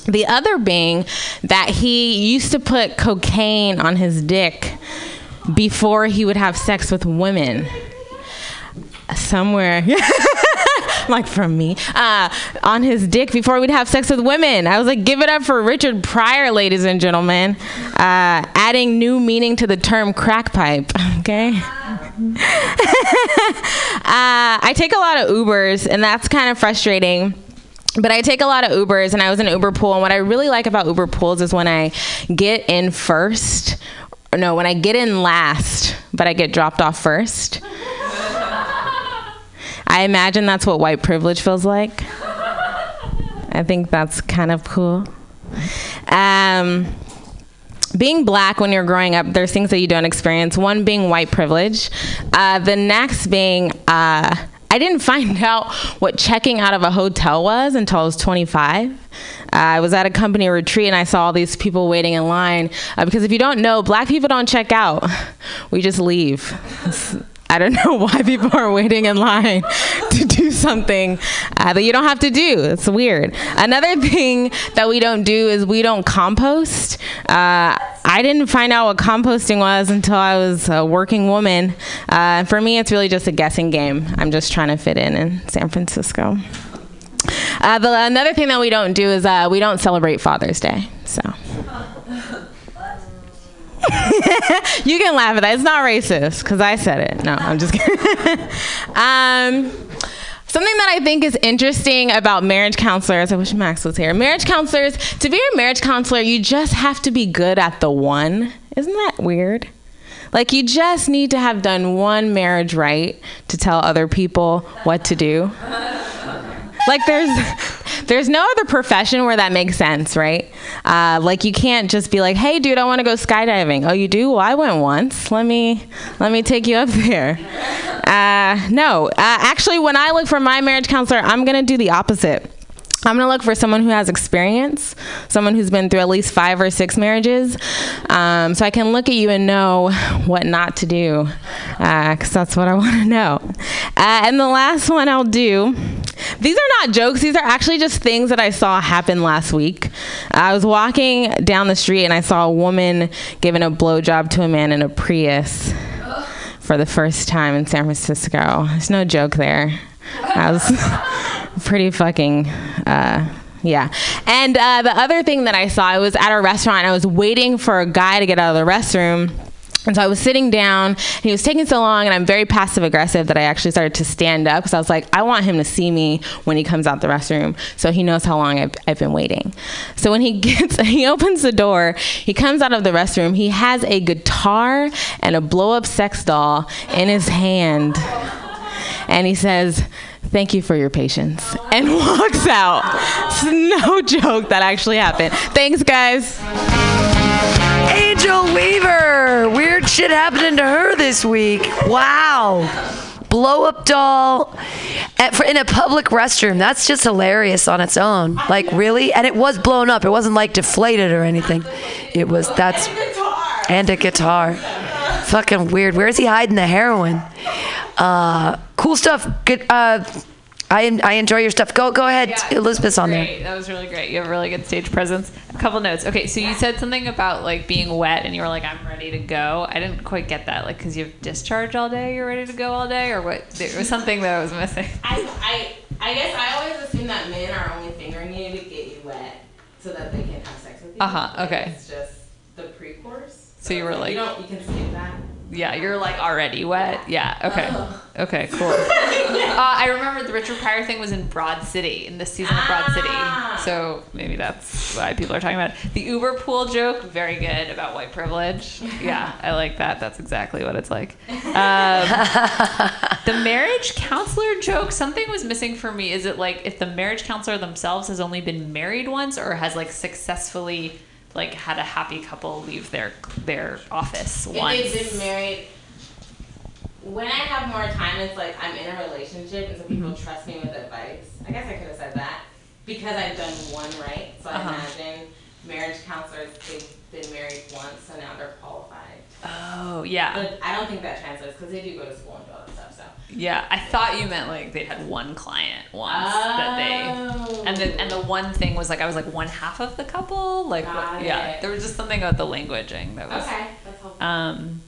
The other being that he used to put cocaine on his dick before he would have sex with women. Somewhere. like from me uh, on his dick before we'd have sex with women. I was like, give it up for Richard Pryor, ladies and gentlemen, uh, adding new meaning to the term crack pipe. Okay. Uh, I take a lot of Ubers, and that's kind of frustrating. But I take a lot of Ubers, and I was in Uber pool. And what I really like about Uber pools is when I get in first, no, when I get in last, but I get dropped off first. I imagine that's what white privilege feels like. I think that's kind of cool. Um, being black when you're growing up, there's things that you don't experience. One being white privilege. Uh, the next being, uh, I didn't find out what checking out of a hotel was until I was 25. Uh, I was at a company retreat and I saw all these people waiting in line. Uh, because if you don't know, black people don't check out, we just leave. I don't know why people are waiting in line to do something uh, that you don't have to do. It's weird. Another thing that we don't do is we don't compost. Uh, I didn't find out what composting was until I was a working woman. Uh, for me, it's really just a guessing game. I'm just trying to fit in in San Francisco. Uh, the, another thing that we don't do is uh, we don't celebrate Father's Day. So. you can laugh at that. It's not racist because I said it. No, I'm just kidding. um, something that I think is interesting about marriage counselors, I wish Max was here. Marriage counselors, to be a marriage counselor, you just have to be good at the one. Isn't that weird? Like, you just need to have done one marriage right to tell other people what to do. Like, there's. There's no other profession where that makes sense, right? Uh, like you can't just be like, "Hey, dude, I want to go skydiving." Oh, you do? Well, I went once. Let me let me take you up there. Uh, no, uh, actually, when I look for my marriage counselor, I'm gonna do the opposite. I'm gonna look for someone who has experience, someone who's been through at least five or six marriages, um, so I can look at you and know what not to do, because that's what I want to know. Uh, and the last one I'll do. These are not jokes. These are actually just things that I saw happen last week. I was walking down the street and I saw a woman giving a blowjob to a man in a Prius for the first time in San Francisco. There's no joke there. I was pretty fucking. Uh, yeah. And uh, the other thing that I saw, I was at a restaurant. I was waiting for a guy to get out of the restroom. And so I was sitting down, and he was taking so long, and I'm very passive aggressive that I actually started to stand up because I was like, I want him to see me when he comes out the restroom, so he knows how long I've, I've been waiting. So when he gets, he opens the door, he comes out of the restroom, he has a guitar and a blow up sex doll in his hand, and he says, Thank you for your patience, and walks out. It's no joke that actually happened. Thanks, guys. Angel Weaver. Weird shit happening to her this week. Wow. Blow up doll at, for, in a public restroom. That's just hilarious on its own. Like, really? And it was blown up. It wasn't like deflated or anything. It was, that's. And a guitar. Fucking weird. Where is he hiding the heroin? Uh, cool stuff. Good. Uh, I, I enjoy your stuff. Go go ahead, Elizabeth's on there. That was really great. You have a really good stage presence. A couple notes. Okay, so you said something about like being wet, and you were like, "I'm ready to go." I didn't quite get that. Like, because you have discharge all day, you're ready to go all day, or what? There was something that I was missing. I, I, I guess I always assume that men are only fingering you to get you wet so that they can have sex with you. Uh-huh, okay. It's just the pre-course. So you were like- you don't, you can skip that. Yeah, you're like already wet. Yeah. Okay. Ugh. Okay. Cool. uh, I remember the Richard Pryor thing was in Broad City in this season of Broad City. So maybe that's why people are talking about it. The Uber pool joke, very good about white privilege. Yeah, I like that. That's exactly what it's like. Um, the marriage counselor joke, something was missing for me. Is it like if the marriage counselor themselves has only been married once or has like successfully like had a happy couple leave their their office If once? they've been married, when I have more time, it's like I'm in a relationship, and so people Mm-hmm. trust me with advice. I guess I could have said that because I've done one right. So Uh-huh. I imagine marriage counselors they've been married once, so now they're qualified. Oh yeah. But I don't think that translates because they do go to school and do all that stuff. So Yeah, I thought you meant like they had one client once that they, and the and the one thing was like I was like one half of the couple, like what, yeah, there was just something about the languaging that was. okay, that's helpful. Um,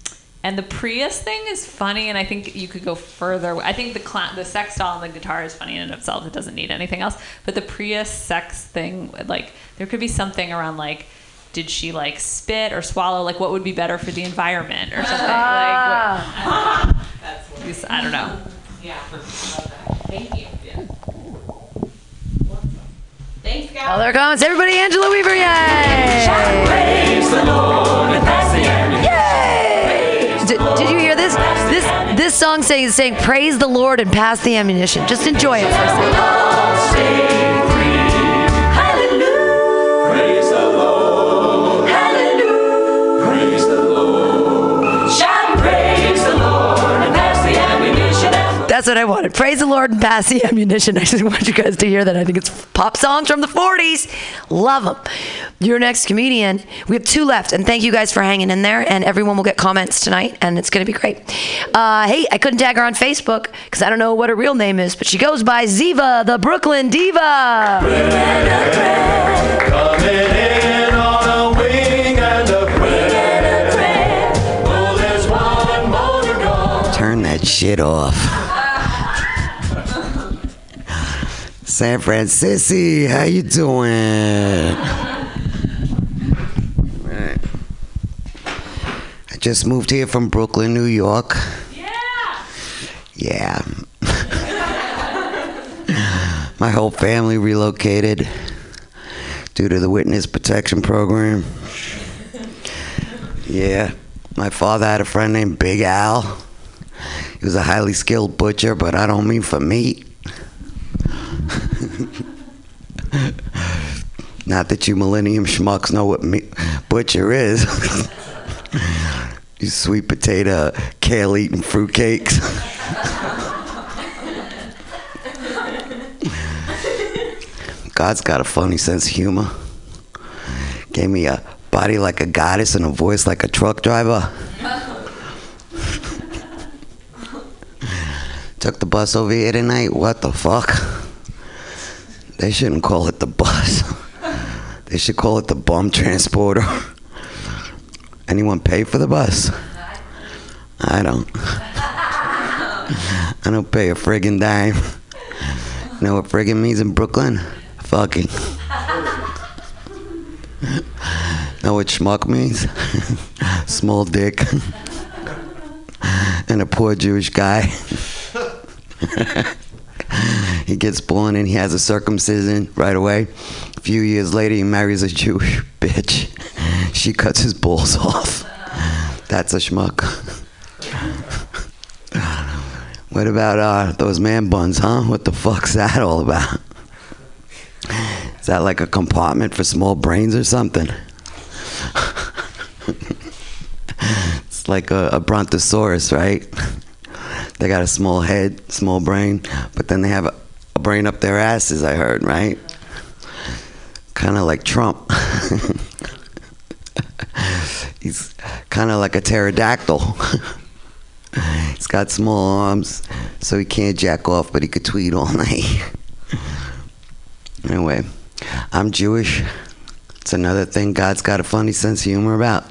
and the Prius thing is funny, and I think you could go further. I think the cla- the sex doll and the guitar is funny in and of itself. It doesn't need anything else. But the Prius sex thing, like there could be something around like. Did she like spit or swallow? Like, what would be better for the environment or something? Ah. Like, what, things. I don't know. Yeah. Thank you. Yeah. Thanks, guys. Oh, Other comments? Everybody, Angela Weaver, yay! Praise the Lord and pass the ammunition. Did, did you hear this? This this song saying saying praise the Lord and pass the ammunition. Just enjoy it for a second. That's what I wanted. Praise the Lord and pass the ammunition. I just want you guys to hear that. I think it's pop songs from the 40s. Love them. Your next comedian. We have two left, and thank you guys for hanging in there. And everyone will get comments tonight, and it's going to be great. Uh, hey, I couldn't tag her on Facebook because I don't know what her real name is, but she goes by Ziva, the Brooklyn Diva. Turn that shit off. San Francisco, how you doing? Right. I just moved here from Brooklyn, New York. Yeah. Yeah. My whole family relocated due to the witness protection program. Yeah. My father had a friend named Big Al. He was a highly skilled butcher, but I don't mean for meat. Not that you millennium schmucks know what meat butcher is. you sweet potato, kale eating fruitcakes. God's got a funny sense of humor. Gave me a body like a goddess and a voice like a truck driver. Took the bus over here tonight. What the fuck? They shouldn't call it the bus. They should call it the bum transporter. Anyone pay for the bus? I don't. I don't pay a friggin' dime. You know what friggin' means in Brooklyn? Fucking. know what schmuck means? Small dick. and a poor Jewish guy. He gets born and he has a circumcision right away. A few years later, he marries a Jewish bitch. She cuts his balls off. That's a schmuck. What about uh, those man buns, huh? What the fuck's that all about? Is that like a compartment for small brains or something? it's like a, a brontosaurus, right? They got a small head, small brain, but then they have a, a brain up their asses, I heard, right? Kind of like Trump. He's kind of like a pterodactyl. He's got small arms, so he can't jack off, but he could tweet all night. anyway, I'm Jewish. It's another thing God's got a funny sense of humor about.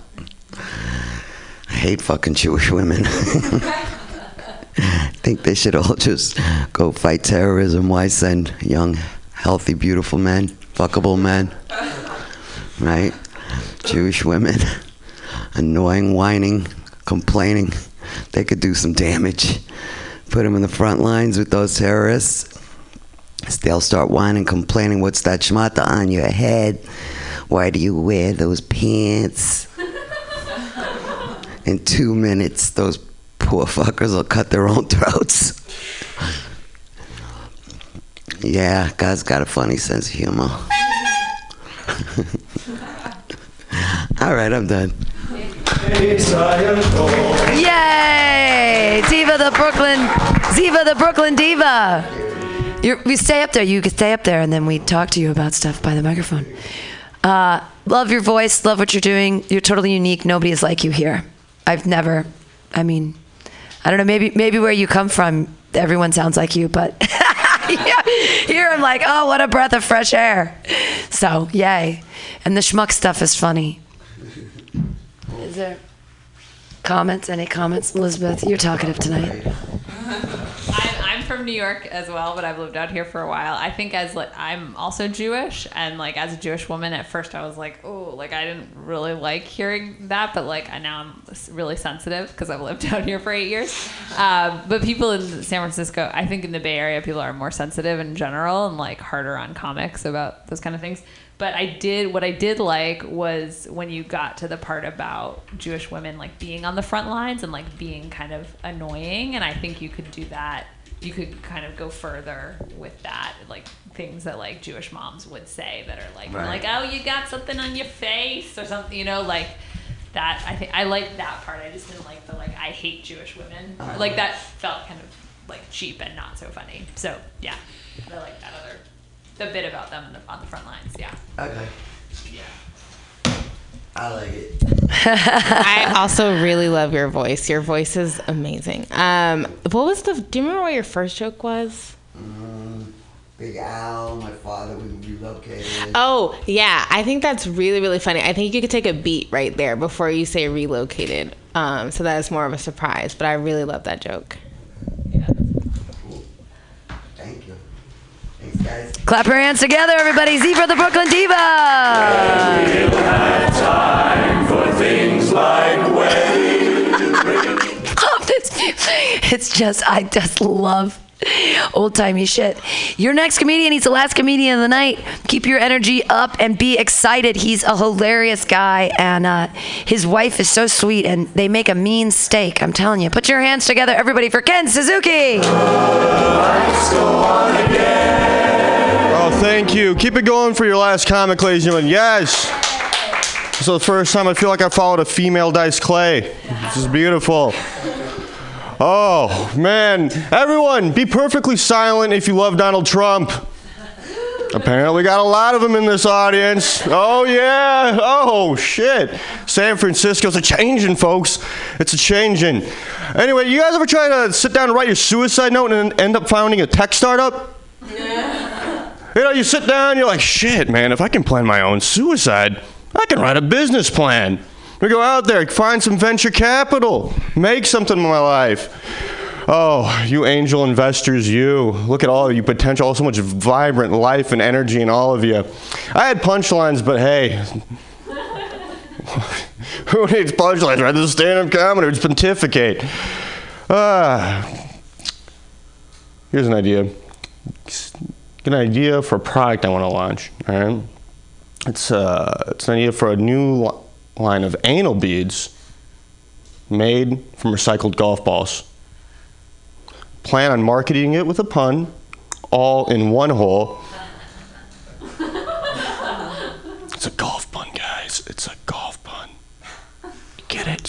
I hate fucking Jewish women. I think they should all just go fight terrorism. Why send young, healthy, beautiful men, fuckable men? Right? Jewish women, annoying, whining, complaining. They could do some damage. Put them in the front lines with those terrorists. They'll start whining, complaining. What's that schmata on your head? Why do you wear those pants? In two minutes, those poor fuckers will cut their own throats. yeah, God's got a funny sense of humor. All right, I'm done. Yay! Diva the Brooklyn, Ziva the Brooklyn Diva. You're, we stay up there. You can stay up there, and then we talk to you about stuff by the microphone. Uh, love your voice. Love what you're doing. You're totally unique. Nobody is like you here. I've never. I mean, I don't know. Maybe maybe where you come from, everyone sounds like you, but here I'm like, oh, what a breath of fresh air. So yay! And the schmuck stuff is funny. Is there comments? Any comments, Elizabeth? You're talkative tonight. From New York as well, but I've lived out here for a while. I think as like I'm also Jewish, and like as a Jewish woman, at first I was like, oh, like I didn't really like hearing that, but like I now I'm really sensitive because I've lived out here for eight years. Um, but people in San Francisco, I think in the Bay Area, people are more sensitive in general and like harder on comics about those kind of things. But I did what I did like was when you got to the part about Jewish women like being on the front lines and like being kind of annoying, and I think you could do that. You could kind of go further with that, like things that like Jewish moms would say that are like, Right. like, oh, you got something on your face or something, you know, like that. I think I like that part. I just didn't like the like I hate Jewish women. Uh-huh. Like that felt kind of like cheap and not so funny. So yeah, I like that other the bit about them on the, on the front lines. Yeah. Okay. I like it. I also really love your voice. Your voice is amazing. Um, what was the? Do you remember what your first joke was? Mm, Big Al, my father, we relocated. Oh yeah, I think that's really really funny. I think you could take a beat right there before you say relocated. Um, so that is more of a surprise. But I really love that joke. Thank you. Thanks, guys. Clap your hands together, everybody. Ziva the Brooklyn Diva. time for things like wedding. love. It's just, I just love old timey shit. Your next comedian, he's the last comedian of the night. Keep your energy up and be excited. He's a hilarious guy, and uh, his wife is so sweet, and they make a mean steak. I'm telling you. Put your hands together, everybody, for Ken Suzuki. Oh, thank you. Keep it going for your last comic, ladies and gentlemen. Yes. So the first time I feel like I followed a female Dice Clay. This is beautiful. Oh, man. Everyone, be perfectly silent if you love Donald Trump. Apparently, got a lot of them in this audience. Oh, yeah. Oh, shit. San Francisco's a changing, folks. It's a changing. Anyway, you guys ever try to sit down and write your suicide note and end up founding a tech startup? You know, you sit down, you're like, shit, man, if I can plan my own suicide, I can write a business plan. We go out there, find some venture capital, make something of my life. Oh, you angel investors, you. Look at all of you potential, so much vibrant life and energy in all of you. I had punchlines, but hey, who needs punchlines, right? This is stand up comedy, it's pontificate. Ah. here's an idea an idea for a product I want to launch. All right, it's uh, it's an idea for a new li- line of anal beads made from recycled golf balls. Plan on marketing it with a pun, all in one hole. It's a golf pun, guys. It's a golf pun. Get it?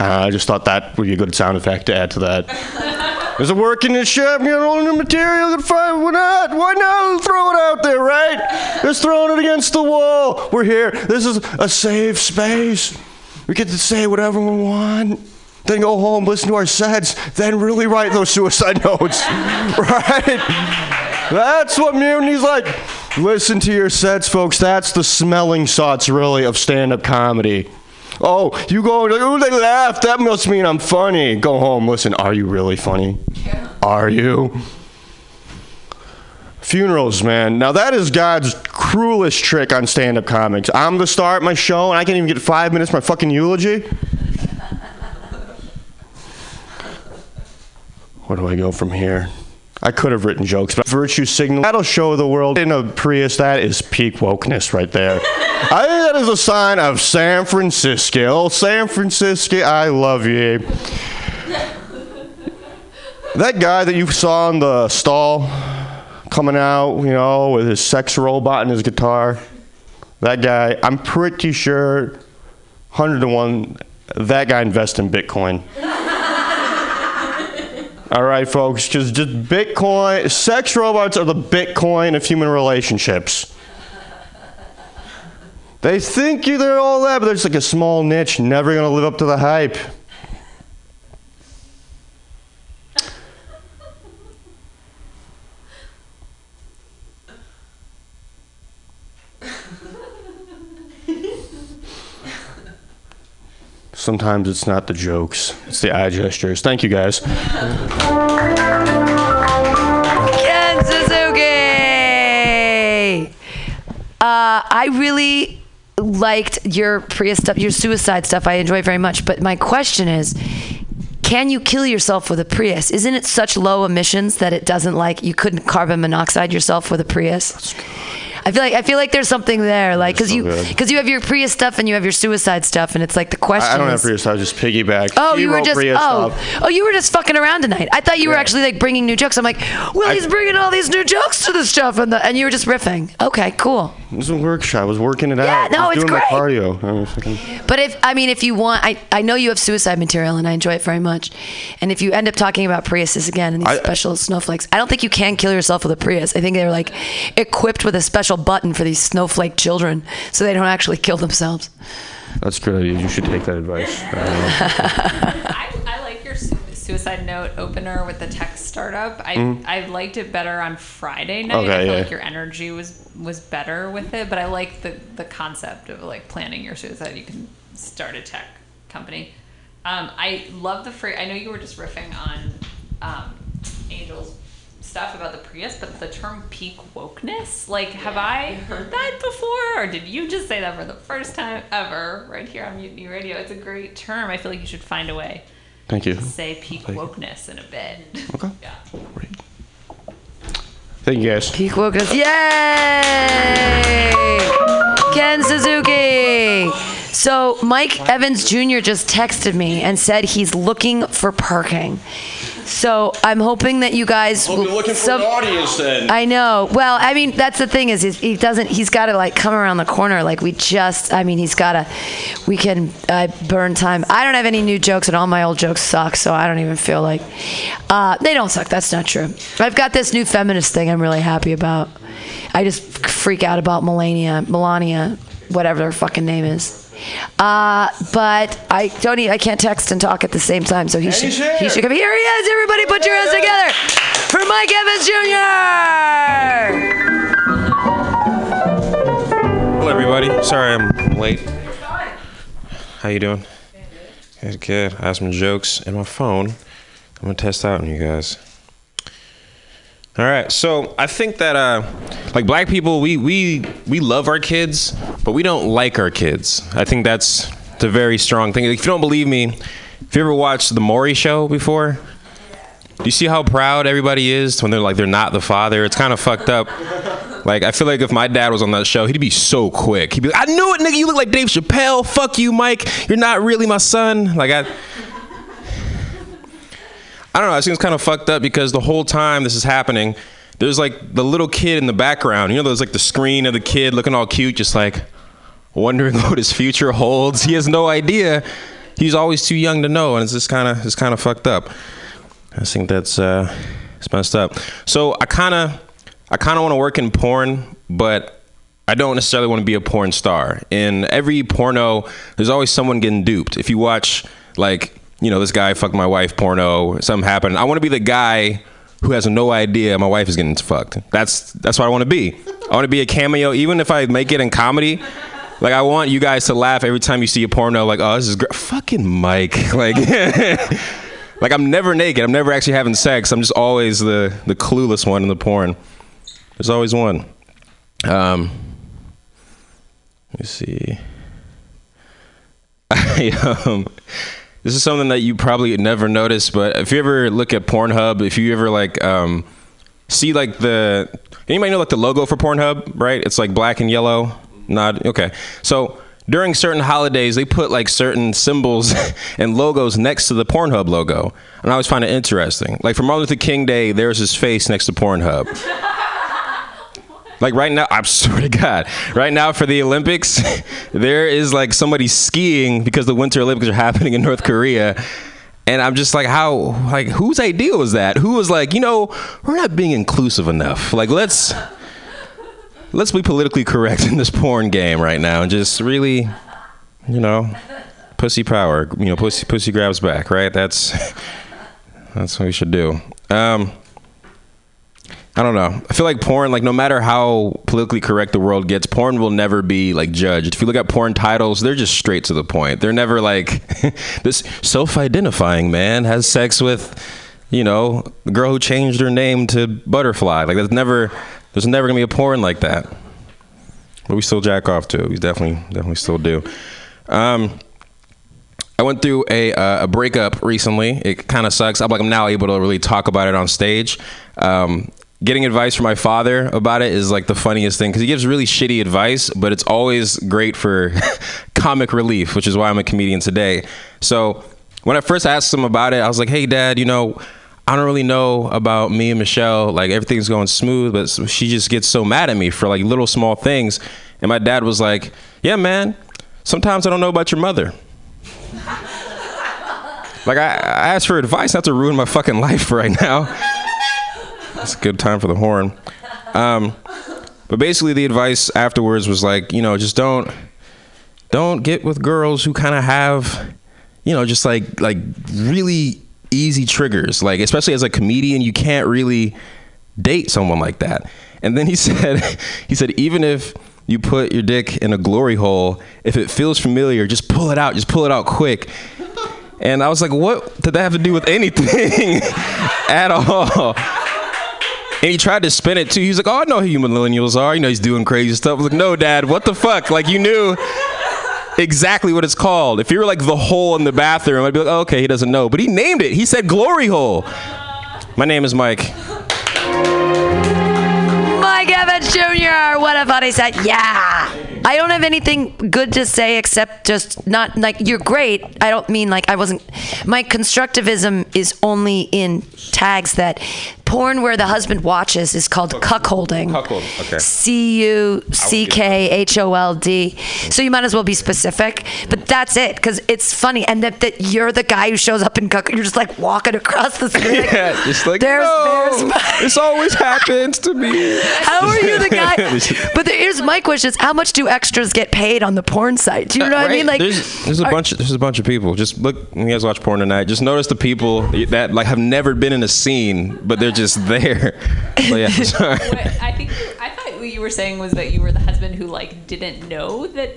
Uh, I just thought that would be a good sound effect to add to that. There's a work in this shop, you know, new material, can find, why not? Why not throw it out there, right? Just throwing it against the wall. We're here. This is a safe space. We get to say whatever we want. Then go home, listen to our sets, then really write those suicide notes, right? That's what Mutiny's like. Listen to your sets, folks. That's the smelling salts, really, of stand up comedy. Oh, you go, oh, they laugh. That must mean I'm funny. Go home. Listen, are you really funny? Yeah. Are you? Funerals, man. Now, that is God's cruelest trick on stand up comics. I'm the star at my show, and I can't even get five minutes my fucking eulogy. Where do I go from here? I could have written jokes, but virtue signal that'll show the world in a Prius that is peak wokeness right there. I think that is a sign of San Francisco. San Francisco, I love you. That guy that you saw in the stall coming out, you know, with his sex robot and his guitar, that guy, I'm pretty sure, 100 to 1, that guy invests in Bitcoin. All right, folks, because just Bitcoin. Sex robots are the Bitcoin of human relationships. They think you they're all that, but they're just like a small niche, never gonna live up to the hype. Sometimes it's not the jokes, it's the eye gestures. Thank you guys. Ken Suzuki. Uh, I really liked your Prius stuff, your suicide stuff. I enjoy very much. But my question is, can you kill yourself with a Prius? Isn't it such low emissions that it doesn't like you couldn't carbon monoxide yourself with a Prius? I feel like I feel like there's something there, like because so you because you have your Prius stuff and you have your suicide stuff, and it's like the question. I, I don't have Prius, I was just piggyback. Oh, you were just Prius oh stuff. oh you were just fucking around tonight. I thought you were actually like bringing new jokes. I'm like, well, he's bringing all these new jokes to the stuff, and the, and you were just riffing. Okay, cool. It was a workshop. I was working it out. Yeah, no, I was it's doing great. my cardio. I was fucking- But if I mean, if you want, I I know you have suicide material, and I enjoy it very much. And if you end up talking about Priuses again and these I- special snowflakes, I don't think you can kill yourself with a Prius. I think they're like equipped with a special button for these snowflake children, so they don't actually kill themselves. That's a good. idea. You should take that advice. I. I, I like your suicide note opener with the tech startup. I, Mhm. I liked it better on Friday night. Okay, I feel yeah. like your energy was was better with it, but I like the the concept of like planning your suicide. You can start a tech company. Um, I love the phrase. I know you were just riffing on um, Angel's stuff about the Prius, but the term peak wokeness, like, have I heard that before, or did you just say that for the first time ever right here on Mutiny Radio? It's a great term. I feel like you should find a way Thank you. say peak Thank you. wokeness in a bit. Okay. Yeah. Thank you guys. Peak wokeness, yay! Ken Suzuki. So Mike Evans Jr. just texted me and said he's looking for parking. So I'm hoping that you guys. You're will- looking for some- an audience then. I know. Well, I mean, that's the thing is, he doesn't. He's got to like come around the corner. Like we just. I mean, he's got to. We can uh, burn time. I don't have any new jokes, and all my old jokes suck. So I don't even feel like. Uh, they don't suck. That's not true. I've got this new feminist thing. I'm really happy about. I just freak out about Melania, Melania, whatever her fucking name is. Uh, but I don't. I can't text and talk at the same time. So he should. He should come. Here he is. Everybody, put your hands together for Mike Evans Jr. Hello, everybody. Sorry I'm late. How you doing? Good, good. I have some jokes in my phone. I'm gonna test out on you guys. All right, so I think that uh, like black people, we we we love our kids, but we don't like our kids. I think that's the very strong thing. If you don't believe me, if you ever watched the Maury Show before, do you see how proud everybody is when they're like they're not the father? It's kind of fucked up. Like I feel like if my dad was on that show, he'd be so quick. He'd be like, "I knew it, nigga. You look like Dave Chappelle. Fuck you, Mike. You're not really my son." Like I. I don't know. I think it's kind of fucked up because the whole time this is happening, there's like the little kid in the background. You know, there's like the screen of the kid looking all cute, just like wondering what his future holds. He has no idea. He's always too young to know, and it's just kind of it's kind of fucked up. I think that's uh, it's messed up. So I kind of I kind of want to work in porn, but I don't necessarily want to be a porn star. In every porno, there's always someone getting duped. If you watch like you know this guy fucked my wife porno, something happened. I want to be the guy who has no idea my wife is getting fucked. That's that's what I want to be. I want to be a cameo, even if I make it in comedy. Like I want you guys to laugh every time you see a porno. Like, oh, this is great. Fucking Mike. Like, like I'm never naked. I'm never actually having sex. I'm just always the the clueless one in the porn. There's always one. Um, let me see. I, um, this is something that you probably never noticed, but if you ever look at Pornhub, if you ever like um, see like the anybody know like the logo for Pornhub, right? It's like black and yellow. Not okay. So during certain holidays, they put like certain symbols and logos next to the Pornhub logo, and I always find it interesting. Like for Martin Luther King Day, there's his face next to Pornhub. Like right now, I swear to God, right now for the Olympics, there is like somebody skiing because the Winter Olympics are happening in North Korea. And I'm just like, how, like, whose idea was that? Who was like, you know, we're not being inclusive enough. Like, let's, let's be politically correct in this porn game right now and just really, you know, pussy power. You know, pussy, pussy grabs back, right? That's, that's what we should do. Um, I don't know. I feel like porn, like no matter how politically correct the world gets, porn will never be like judged. If you look at porn titles, they're just straight to the point. They're never like this self-identifying man has sex with, you know, the girl who changed her name to Butterfly. Like that's never. There's never gonna be a porn like that. But we still jack off to it. We definitely, definitely still do. Um, I went through a uh, a breakup recently. It kind of sucks. I'm like I'm now able to really talk about it on stage. Um, getting advice from my father about it is like the funniest thing because he gives really shitty advice, but it's always great for comic relief, which is why I'm a comedian today. So when I first asked him about it, I was like, "Hey, Dad, you know." I don't really know about me and Michelle. Like everything's going smooth, but she just gets so mad at me for like little small things. And my dad was like, "Yeah, man. Sometimes I don't know about your mother." Like I, I asked for advice not to ruin my fucking life right now. It's a good time for the horn. Um, but basically, the advice afterwards was like, you know, just don't, don't get with girls who kind of have, you know, just like like really easy triggers. Like especially as a comedian, you can't really date someone like that. And then he said, he said even if you put your dick in a glory hole, if it feels familiar, just pull it out. Just pull it out quick. And I was like, what did that have to do with anything at all? And he tried to spin it too. He was like, oh, I know who you millennials are. You know, he's doing crazy stuff. Like, no, dad, what the fuck? Like, you knew exactly what it's called. If you were like the hole in the bathroom, I'd be like, oh, okay, he doesn't know. But he named it. He said glory hole. My name is Mike. Mike Evans Jr. What a funny set. Yeah. I don't have anything good to say except just not like you're great. I don't mean like I wasn't. My constructivism is only in tags that porn where the husband watches is called cuckolding. Cuckold. Okay. C U C K H O L D. Mm-hmm. So you might as well be specific, but that's it because it's funny, and that, that you're the guy who shows up in cuck. You're just like walking across the screen. Like, Yeah, just like there's, no, there's my- this always happens to me. How are you the guy? But there, here's my question: is How much do extras get paid on the porn site? Do you know what I mean? Like, there's, there's a are- bunch. There's a bunch of people. Just look. You guys watch porn tonight, just notice the people that like have never been in a scene, but they're just there. But yeah, sorry. What I think I thought what you were saying was that you were the husband who like didn't know that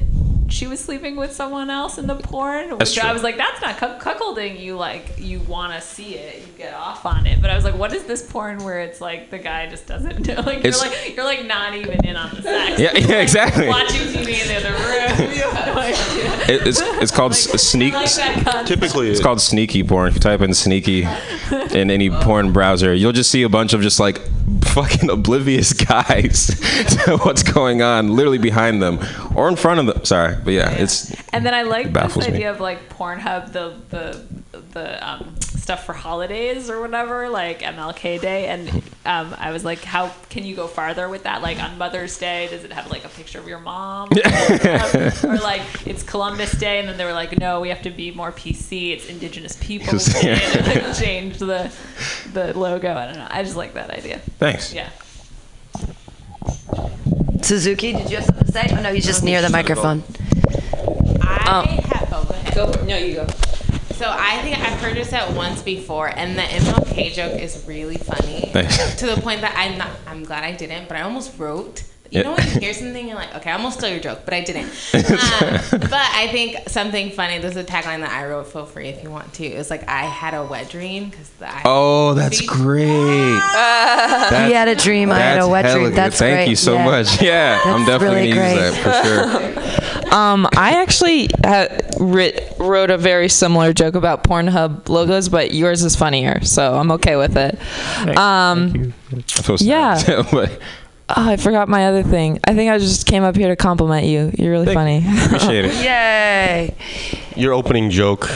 she was sleeping with someone else in the porn. Which That's I was like, that's not cuck- cuckolding. You like you want to see it, you get off on it. But I was like, what is this porn where it's like the guy just doesn't know? Like It's- you're like you're like not even in on the sex. Yeah, You're, yeah, like, exactly. Watching TV in the other room. You have no idea. It, it's it's called s sneak. like. Typically, It's called sneaky porn. If you type in sneaky in any porn browser, you'll just see a bunch of just like fucking oblivious guys to what's going on, literally behind them or in front of them. Sorry, but yeah, it's And then I like this baffles me. idea of like Pornhub, the the the um, stuff for holidays or whatever, like MLK Day. And um, I was like, how can you go farther with that? Like on Mother's Day, does it have like a picture of your mom? Um, or like it's Columbus Day, and then they were like, no, we have to be more PC. It's Indigenous Peoples Day. And like, changed the the logo. I don't know. I just like that idea. Thanks. Yeah. Suzuki, did you have something to say? Oh no, he's just near the microphone. I have. Oh, go ahead. Go. No, you go. So I think I've heard this at once before, and the MLK joke is really funny Thanks. to the point that I'm not. I'm glad I didn't, but I almost wrote. You Yeah. know when you hear something, you're like, okay, I almost stole your joke, but I didn't. Um, but I think something funny. There's a tagline that I wrote. Feel free if you want to. It was like I had a wet dream because the. I, Oh, that's great. he had a dream. I had a wet dream. good. That's Thank great. you so Yeah. much. Yeah, I'm definitely really gonna great. use that for sure. Um, I actually had writ, wrote a very similar joke about Pornhub logos, but yours is funnier, so I'm okay with it. Um, So sad. Yeah. but oh, I forgot my other thing. I think I just came up here to compliment you. You're really funny. appreciate it. Yay! your opening joke,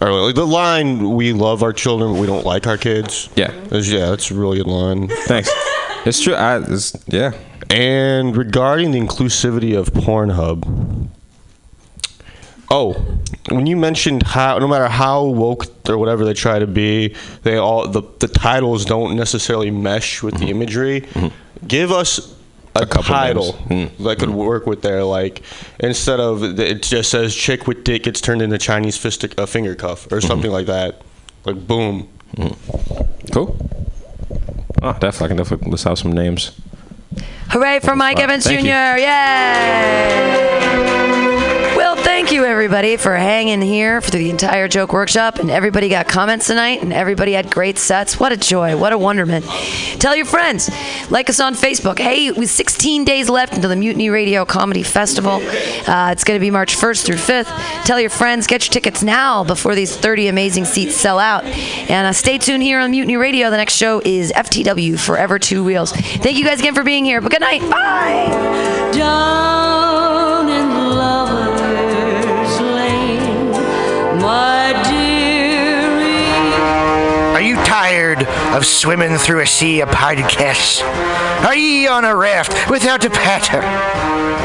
or the line, "We love our children, but we don't like our kids." Yeah. Is- yeah, that's a really good line. Thanks. It's true. I, it's, yeah. And regarding the inclusivity of Pornhub, oh, when you mentioned how, no matter how woke or whatever they try to be, they all the the titles don't necessarily mesh with the mm-hmm. imagery. Mm-hmm. Give us a, couple title names. Mm. that could work with there. Like instead of it just says "chick with dick" gets turned into Chinese fist a finger cuff or something mm-hmm. like that. Like boom. Mm. Cool. Oh, definitely. I can definitely list out some names. Hooray for Mike Evans Jr. Thank you. Yay! Thank you everybody for hanging here for the entire joke workshop, and everybody got comments tonight, and everybody had great sets. What a joy! What a wonderment! Tell your friends, like us on Facebook. Hey, with 16 days left until the Mutiny Radio Comedy Festival, uh, it's going to be March 1st through 5th. Tell your friends, get your tickets now before these 30 amazing seats sell out, and uh, stay tuned here on Mutiny Radio. The next show is FTW Forever Two Wheels. Thank you guys again for being here. But good night. Bye. Down in my dearie. You tired of swimming through a sea of podcasts? Are ye on a raft without a paddle?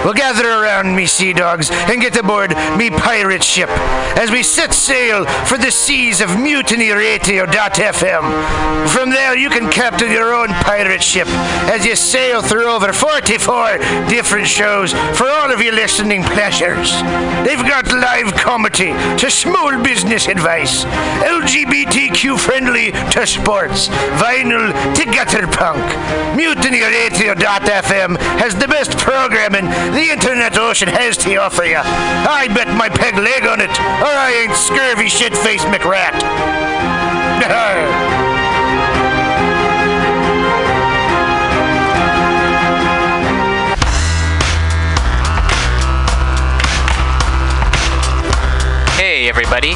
Well, gather around me, sea dogs, and get aboard me pirate ship as we set sail for the seas of Mutiny mutinyradio.fm. From there, you can captain your own pirate ship as you sail through over 44 different shows for all of your listening pleasures. They've got live comedy to small business advice, LGBTQ friendly to sports, vinyl to gutter punk. Mutiny MutinyRadio.fm has the best programming the internet ocean has to offer you. I bet my peg leg on it, or I ain't scurvy shit faced McRat. Hey, everybody.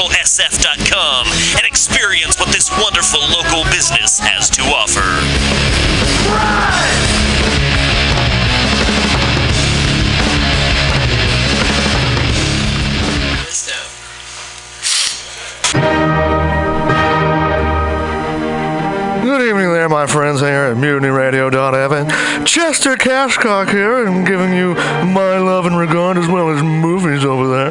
www.subliminalsf.com and experience what this wonderful local business has to offer. Good evening there, my friends here at MutinyRadio.fm. Chester Cashcock here, and giving you my love and regard as well as movies over there.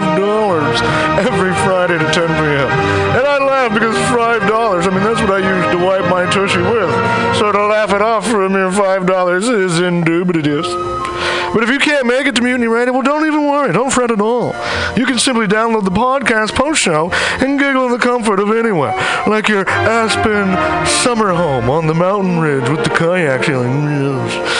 $5 every Friday to 10 p.m. And I laugh because $5, I mean, that's what I use to wipe my tushy with. So to laugh it off for a mere $5 is indubitious. But if you can't make it to Mutiny Radio, well, don't even worry. Don't fret at all. You can simply download the podcast post show and giggle in the comfort of anywhere, like your Aspen summer home on the mountain ridge with the kayak feeling. Yes.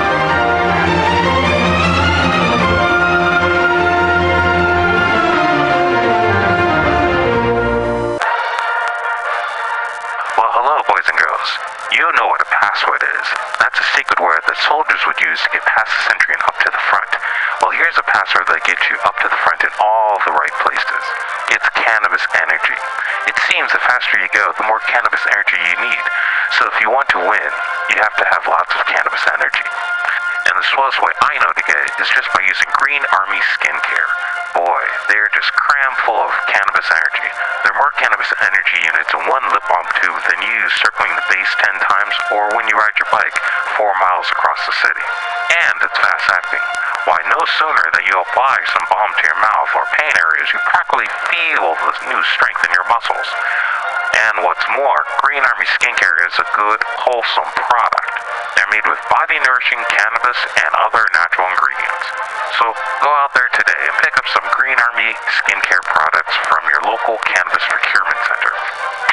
Password is. That's a secret word that soldiers would use to get past the sentry and up to the front. Well, here's a password that gets you up to the front in all the right places. It's cannabis energy. It seems the faster you go, the more cannabis energy you need. So if you want to win, you have to have lots of cannabis energy. And the slowest way I know to get it is just by using Green Army Skincare. Boy, they're just crammed full of cannabis energy. There are more cannabis energy units in one lip balm tube than you circling the base 10 times or when you ride your bike 4 miles across the city. And it's fast acting. Why, no sooner than you apply some balm to your mouth or pain areas, you practically feel the new strength in your muscles. And what's more, Green Army Skincare is a good, wholesome product. They're made with body nourishing cannabis and other natural ingredients. So go out there today and pick up some Green Army skincare products from your local cannabis procurement center.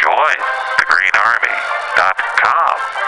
Join thegreenarmy.com.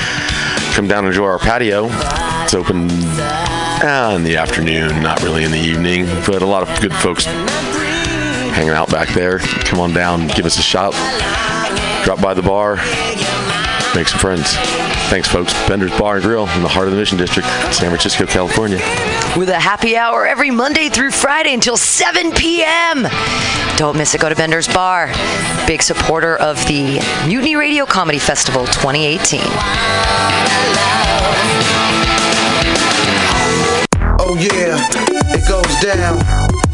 Come down and enjoy our patio. It's open uh, in the afternoon, not really in the evening, but a lot of good folks hanging out back there. Come on down, give us a shout. Drop by the bar, make some friends. Thanks, folks. Bender's Bar and Grill in the heart of the Mission District, San Francisco, California. with a happy hour every Monday through Friday until 7 p.m. Don't miss it. Go to Bender's Bar. Big supporter of the Mutiny Radio Comedy Festival 2018. Oh yeah, it goes down.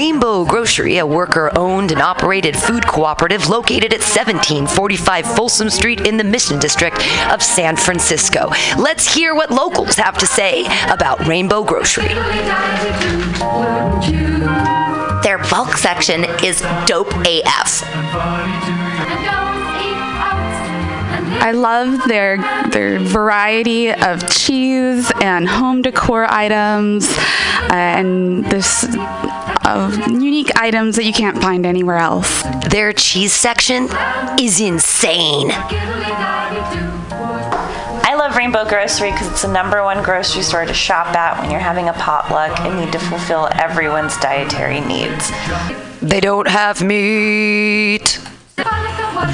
Rainbow Grocery, a worker owned and operated food cooperative located at 1745 Folsom Street in the Mission District of San Francisco. Let's hear what locals have to say about Rainbow Grocery. Their bulk section is dope AF. I love their their variety of cheese and home decor items uh, and this of unique items that you can't find anywhere else. Their cheese section is insane. I love Rainbow Grocery because it's the number one grocery store to shop at when you're having a potluck and need to fulfill everyone's dietary needs. They don't have meat.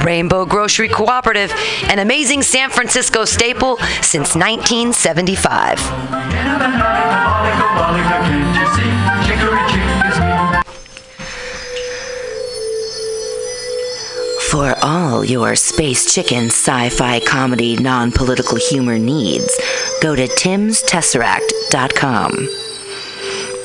Rainbow Grocery Cooperative, an amazing San Francisco staple since 1975. For all your space chicken sci fi comedy non political humor needs, go to timstesseract.com.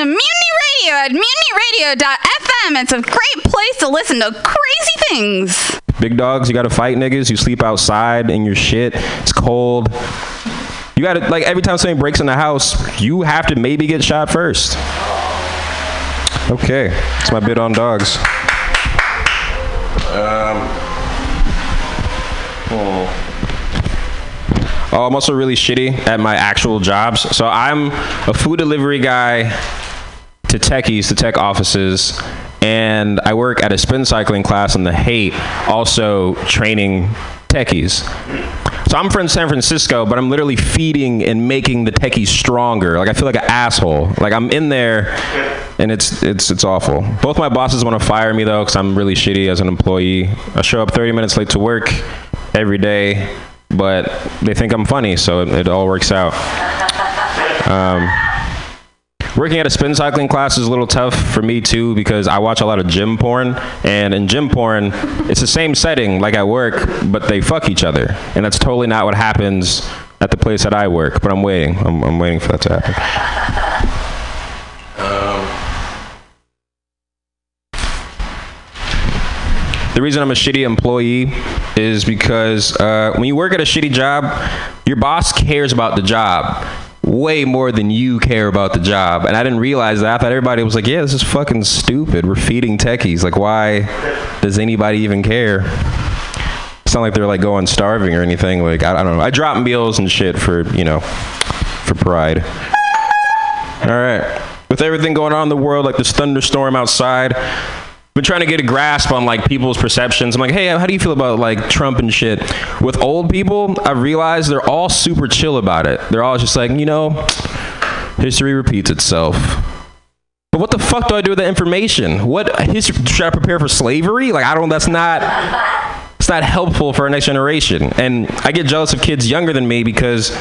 Everybody to Mutiny Radio at mutinyradio.fm. It's a great place to listen to crazy things. Big dogs, you gotta fight niggas. You sleep outside in your shit. It's cold. You gotta like every time something breaks in the house, you have to maybe get shot first. Okay, that's my bit on dogs. Um, oh. Oh, I'm also really shitty at my actual jobs. So I'm a food delivery guy to techies, to tech offices, and I work at a spin cycling class in the Haight, also training techies. So I'm from San Francisco, but I'm literally feeding and making the techies stronger. Like I feel like an asshole. Like I'm in there, and it's it's it's awful. Both my bosses want to fire me though, because I'm really shitty as an employee. I show up 30 minutes late to work every day, but they think I'm funny, so it, it all works out. Um, Working at a spin cycling class is a little tough for me too because I watch a lot of gym porn, and in gym porn, it's the same setting like at work, but they fuck each other, and that's totally not what happens at the place that I work. But I'm waiting. I'm, I'm waiting for that to happen. The reason I'm a shitty employee is because uh, when you work at a shitty job, your boss cares about the job way more than you care about the job. And I didn't realize that. I thought everybody was like, yeah, this is fucking stupid. We're feeding techies. Like, why does anybody even care? It's not like they're like going starving or anything. Like, I, I don't know. I drop meals and shit for, you know, for pride. All right. With everything going on in the world, like this thunderstorm outside, been trying to get a grasp on like people's perceptions. I'm like, hey, how do you feel about like Trump and shit? With old people, I realize they're all super chill about it. They're all just like, you know, history repeats itself. But what the fuck do I do with that information? What history should I prepare for slavery? Like I don't. That's not. It's not helpful for our next generation. And I get jealous of kids younger than me because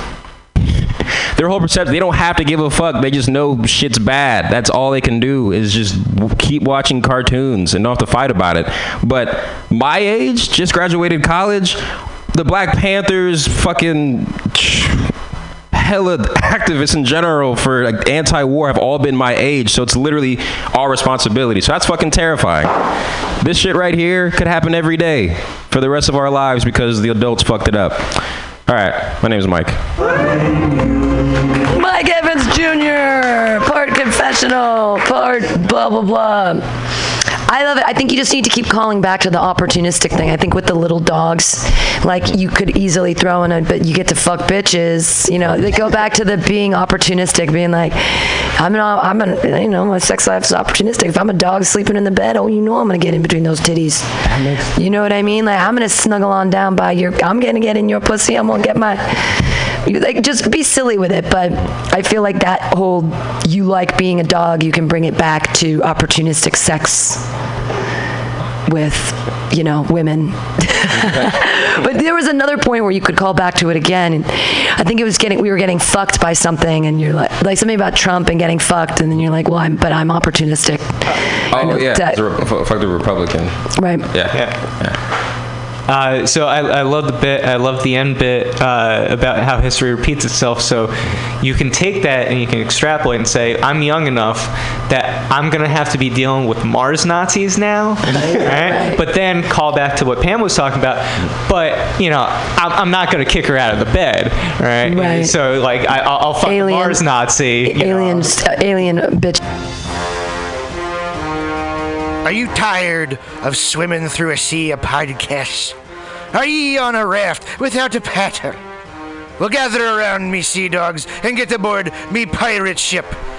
their whole perception they don't have to give a fuck. They just know shit's bad. That's all they can do is just keep watching cartoons and don't have to fight about it. But my age just graduated college the black panthers fucking hella activists in general for like anti-war have all been my age. So it's literally our responsibility. So that's fucking terrifying. This shit right here could happen every day for the rest of our lives because the adults fucked it up. All right. My name is mike Mike Evans Jr., part confessional, part blah, blah, blah. I love it. I think you just need to keep calling back to the opportunistic thing. I think with the little dogs, like you could easily throw in a, but you get to fuck bitches. You know, they go back to the being opportunistic, being like, I'm not, I'm a, you know, my sex life is opportunistic. If I'm a dog sleeping in the bed, oh, you know, I'm gonna get in between those titties. You know what I mean? Like I'm gonna snuggle on down by your, I'm gonna get in your pussy. I'm gonna get my. You, like just be silly with it but i feel like that whole you like being a dog you can bring it back to opportunistic sex with you know women but there was another point where you could call back to it again and i think it was getting we were getting fucked by something and you're like like something about trump and getting fucked and then you're like well i'm but i'm opportunistic Oh yeah, that- the Re- fuck fuck the Republican. right Yeah. Yeah. Uh, so I, I love the bit. I love the end bit uh, about how history repeats itself. So you can take that and you can extrapolate and say, I'm young enough that I'm gonna have to be dealing with Mars Nazis now, right? But then call back to what Pam was talking about. But you know, I'm, I'm not gonna kick her out of the bed, right? Right. So like, I, I'll, I'll fuck Alien- a Mars Nazi. you know. alien uh, alien bitch Are you tired of swimming through a sea of podcasts? Are ye on a raft without a paddle? Well, gather around me, sea dogs, and get aboard me pirate ship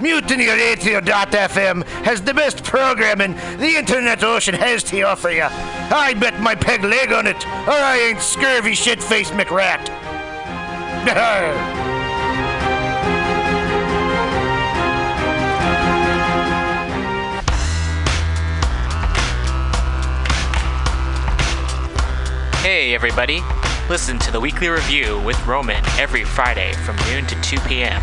MutinyRadio.fm has the best programming the internet ocean has to offer you. I bet my peg leg on it, or I ain't scurvy shit-faced McRat. Hey, everybody. Listen to the weekly review with Roman every Friday from noon to 2 p.m.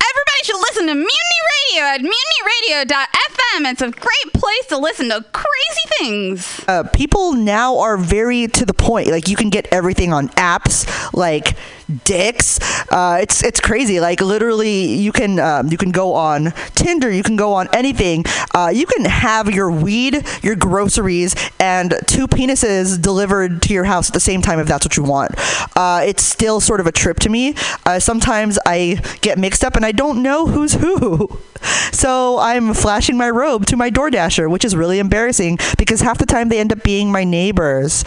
Everybody should listen to Mutiny Radio at mutinyradio.fm. It's a great place to listen to crazy things. uh, people now are very to the point. Like you can get everything on apps like Dix. Uh, it's it's crazy. Like literally, you can um, you can go on Tinder. You can go on anything. Uh, you can have your weed, your groceries, and two penises delivered to your house at the same time if that's what you want. Uh, it's still sort of a trip to me. Uh, sometimes I get mixed up and I don't know who's who. So I'm flashing my robe to my DoorDasher, which is really embarrassing because half the time they end up being my neighbors.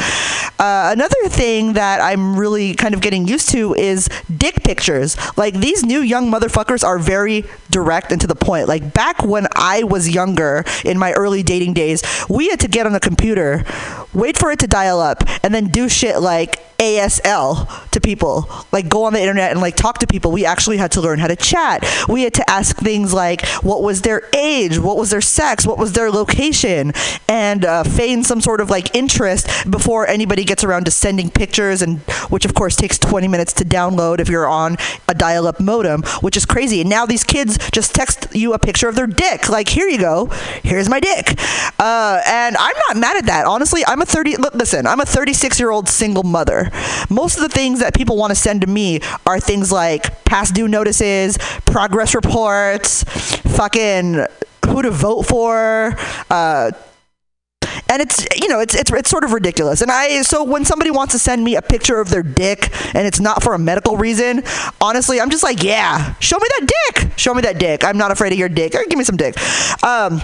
Uh, another thing that I'm really kind of getting used to is dick pictures. Like these new young motherfuckers are very direct and to the point. Like back when I was younger in my early dating days, we had to get on the computer, wait for it to dial up, and then do shit like ASL to people. Like go on the internet and like talk to people. We actually had to learn how to chat. We had to ask things like what was their age, what was their sex, what was their location, and uh, feign some sort of like interest before anybody gets around to sending pictures, and which of course takes 20 minutes to download if you're on a dial-up modem, which is crazy. And now these kids just text you a picture of their dick. Like here you go, here's my dick. Uh, and I'm not mad at that. Honestly, I'm a 30. Look, listen, I'm a 36 year old single mother. Most of the things that people want to send to me are things like past due notices, progress reports, fucking who to vote for, uh, and it's you know it's it's it's sort of ridiculous. And I so when somebody wants to send me a picture of their dick and it's not for a medical reason, honestly, I'm just like, yeah, show me that dick. Show me that dick. I'm not afraid of your dick. Give me some dick. Um,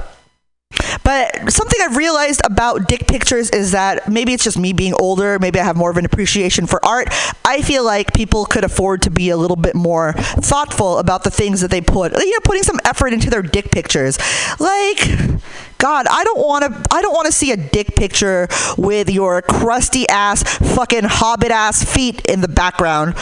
but something I've realized about dick pictures is that maybe it's just me being older, maybe I have more of an appreciation for art. I feel like people could afford to be a little bit more thoughtful about the things that they put, you know, putting some effort into their dick pictures. Like, God, I don't want to. I don't want to see a dick picture with your crusty ass, fucking hobbit ass feet in the background.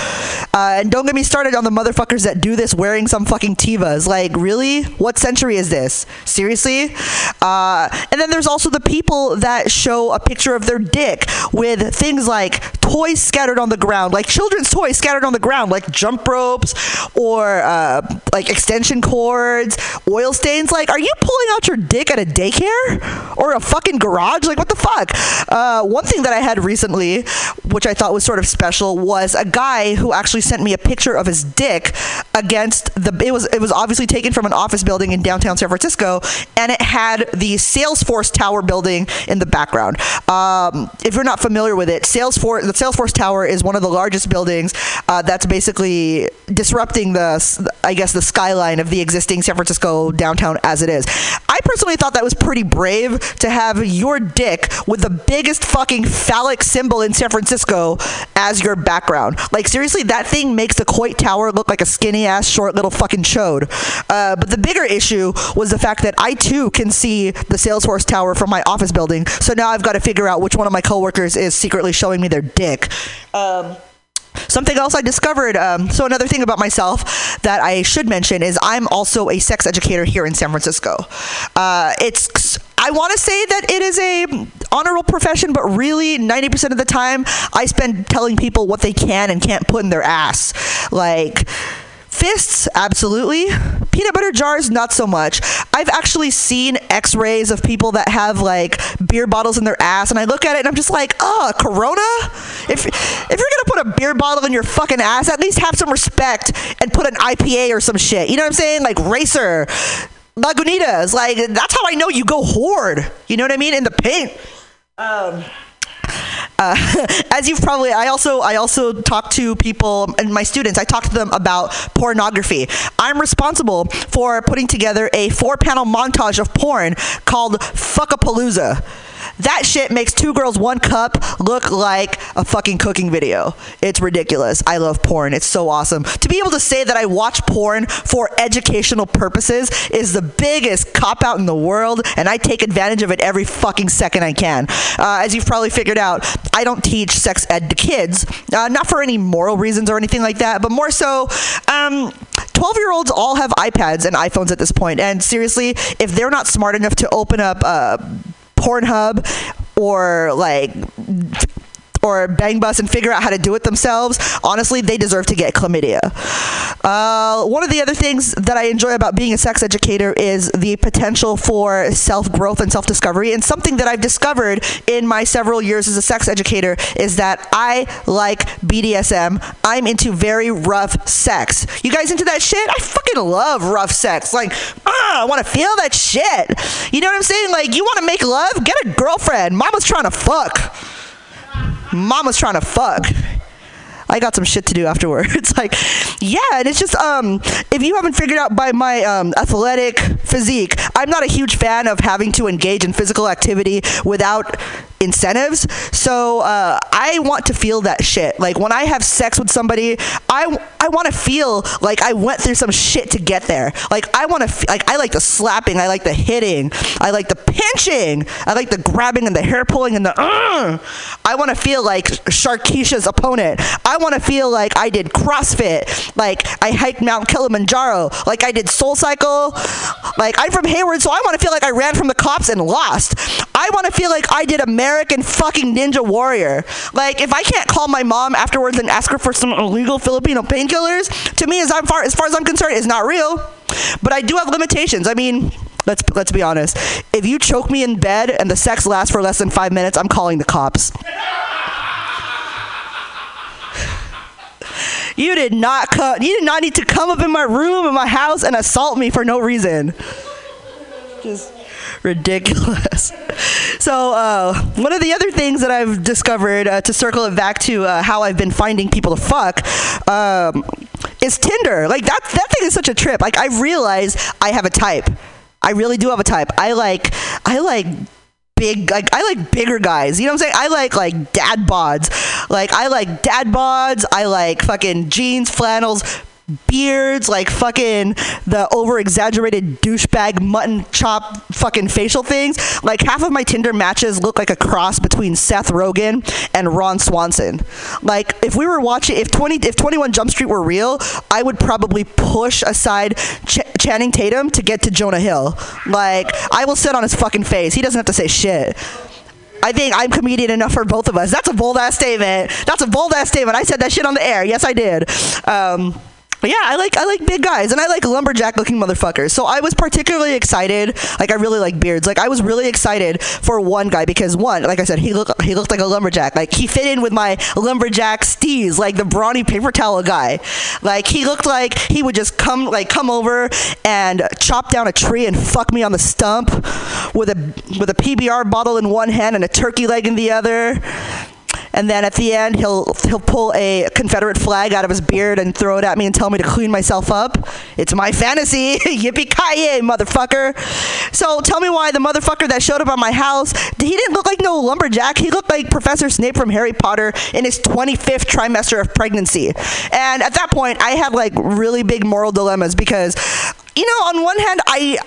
Uh, and don't get me started on the motherfuckers that do this wearing some fucking tivas. Like, really? What century is this? Seriously? Uh, and then there's also the people that show a picture of their dick with things like toys scattered on the ground, like children's toys scattered on the ground, like jump ropes or uh, like extension cords, oil stains. Like, are you pulling out your dick at a daycare or a fucking garage? Like, what the fuck? Uh, one thing that I had recently, which I thought was sort of special, was a guy who actually sent me a picture of his dick against the. It was it was obviously taken from an office building in downtown San Francisco, and it had the Salesforce Tower building in the background. Um, if you're not familiar with it, Salesforce the Salesforce Tower is one of the largest buildings uh, that's basically disrupting the I guess the skyline of the existing San Francisco downtown as it is. I personally thought that was pretty brave to have your dick with the biggest fucking phallic symbol in San Francisco as your background. Like seriously, that thing makes the Coit Tower look like a skinny ass short little fucking chode. Uh, but the bigger issue was the fact that I too can see the Salesforce Tower from my office building. So now I've got to figure out which one of my coworkers is secretly showing me their dick. Um, Something else I discovered. Um, so another thing about myself that I should mention is I'm also a sex educator here in San Francisco. Uh, it's I want to say that it is a honorable profession, but really 90% of the time I spend telling people what they can and can't put in their ass. Like Fists, absolutely. Peanut butter jars, not so much. I've actually seen x rays of people that have like beer bottles in their ass, and I look at it and I'm just like, oh, Corona? If, if you're gonna put a beer bottle in your fucking ass, at least have some respect and put an IPA or some shit. You know what I'm saying? Like Racer, Lagunitas. Like, that's how I know you go horde. You know what I mean? In the paint. Um, uh, as you've probably i also i also talk to people and my students i talk to them about pornography. I'm responsible for putting together a four panel montage of porn called fuckapalooza that shit makes two girls one cup look like a fucking cooking video. It's ridiculous. I love porn. It's so awesome. To be able to say that I watch porn for educational purposes is the biggest cop out in the world, and I take advantage of it every fucking second I can. Uh, as you've probably figured out, I don't teach sex ed to kids, uh, not for any moral reasons or anything like that, but more so. Um, 12 year olds all have iPads and iPhones at this point, and seriously, if they're not smart enough to open up uh, Pornhub or like or Bang Bus and figure out how to do it themselves, honestly, they deserve to get chlamydia. Uh, one of the other things that I enjoy about being a sex educator is the potential for self growth and self discovery. And something that I've discovered in my several years as a sex educator is that I like BDSM. I'm into very rough sex. You guys into that shit? I fucking love rough sex. Like, ah, I want to feel that shit. You know what I'm saying? Like, you want to make love? Get a girlfriend. Mama's trying to fuck. Mama's trying to fuck. I got some shit to do afterwards. like, yeah, and it's just um, if you haven't figured out by my um, athletic physique, I'm not a huge fan of having to engage in physical activity without incentives. So uh, I want to feel that shit. Like when I have sex with somebody, I I want to feel like I went through some shit to get there. Like I want to f- like I like the slapping, I like the hitting, I like the pinching, I like the grabbing and the hair pulling and the. Uh, I want to feel like Sharkeisha's opponent. I want to feel like I did CrossFit, like I hiked Mount Kilimanjaro, like I did Soul Cycle. Like I'm from Hayward, so I want to feel like I ran from the cops and lost. I want to feel like I did American fucking Ninja Warrior. Like if I can't call my mom afterwards and ask her for some illegal Filipino painkillers, to me as I'm far as far as I'm concerned, is not real. But I do have limitations. I mean, let's let's be honest. If you choke me in bed and the sex lasts for less than five minutes, I'm calling the cops. You did not come. You did not need to come up in my room in my house and assault me for no reason. Just ridiculous. So uh, one of the other things that I've discovered uh, to circle it back to uh, how I've been finding people to fuck um, is Tinder. Like that that thing is such a trip. Like I realize I have a type. I really do have a type. I like I like big like I like bigger guys. You know what I'm saying? I like like dad bods. Like I like dad bods. I like fucking jeans, flannels, beards, like fucking the over exaggerated douchebag mutton chop fucking facial things. Like half of my Tinder matches look like a cross between Seth Rogen and Ron Swanson. Like if we were watching, if 20, if 21 Jump Street were real, I would probably push aside Ch- Channing Tatum to get to Jonah Hill. Like I will sit on his fucking face. He doesn't have to say shit. I think I'm comedian enough for both of us. That's a bold ass statement. That's a bold ass statement. I said that shit on the air. Yes, I did. Um, but yeah, I like I like big guys and I like lumberjack looking motherfuckers. So I was particularly excited. Like I really like beards. Like I was really excited for one guy because one, like I said, he looked he looked like a lumberjack. Like he fit in with my lumberjack steez, like the brawny paper towel guy. Like he looked like he would just come like come over and chop down a tree and fuck me on the stump with a with a PBR bottle in one hand and a turkey leg in the other. And then at the end, he'll he'll pull a Confederate flag out of his beard and throw it at me and tell me to clean myself up. It's my fantasy, yippee ki motherfucker. So tell me why the motherfucker that showed up at my house, he didn't look like no lumberjack. He looked like Professor Snape from Harry Potter in his 25th trimester of pregnancy. And at that point, I had like really big moral dilemmas because, you know, on one hand, I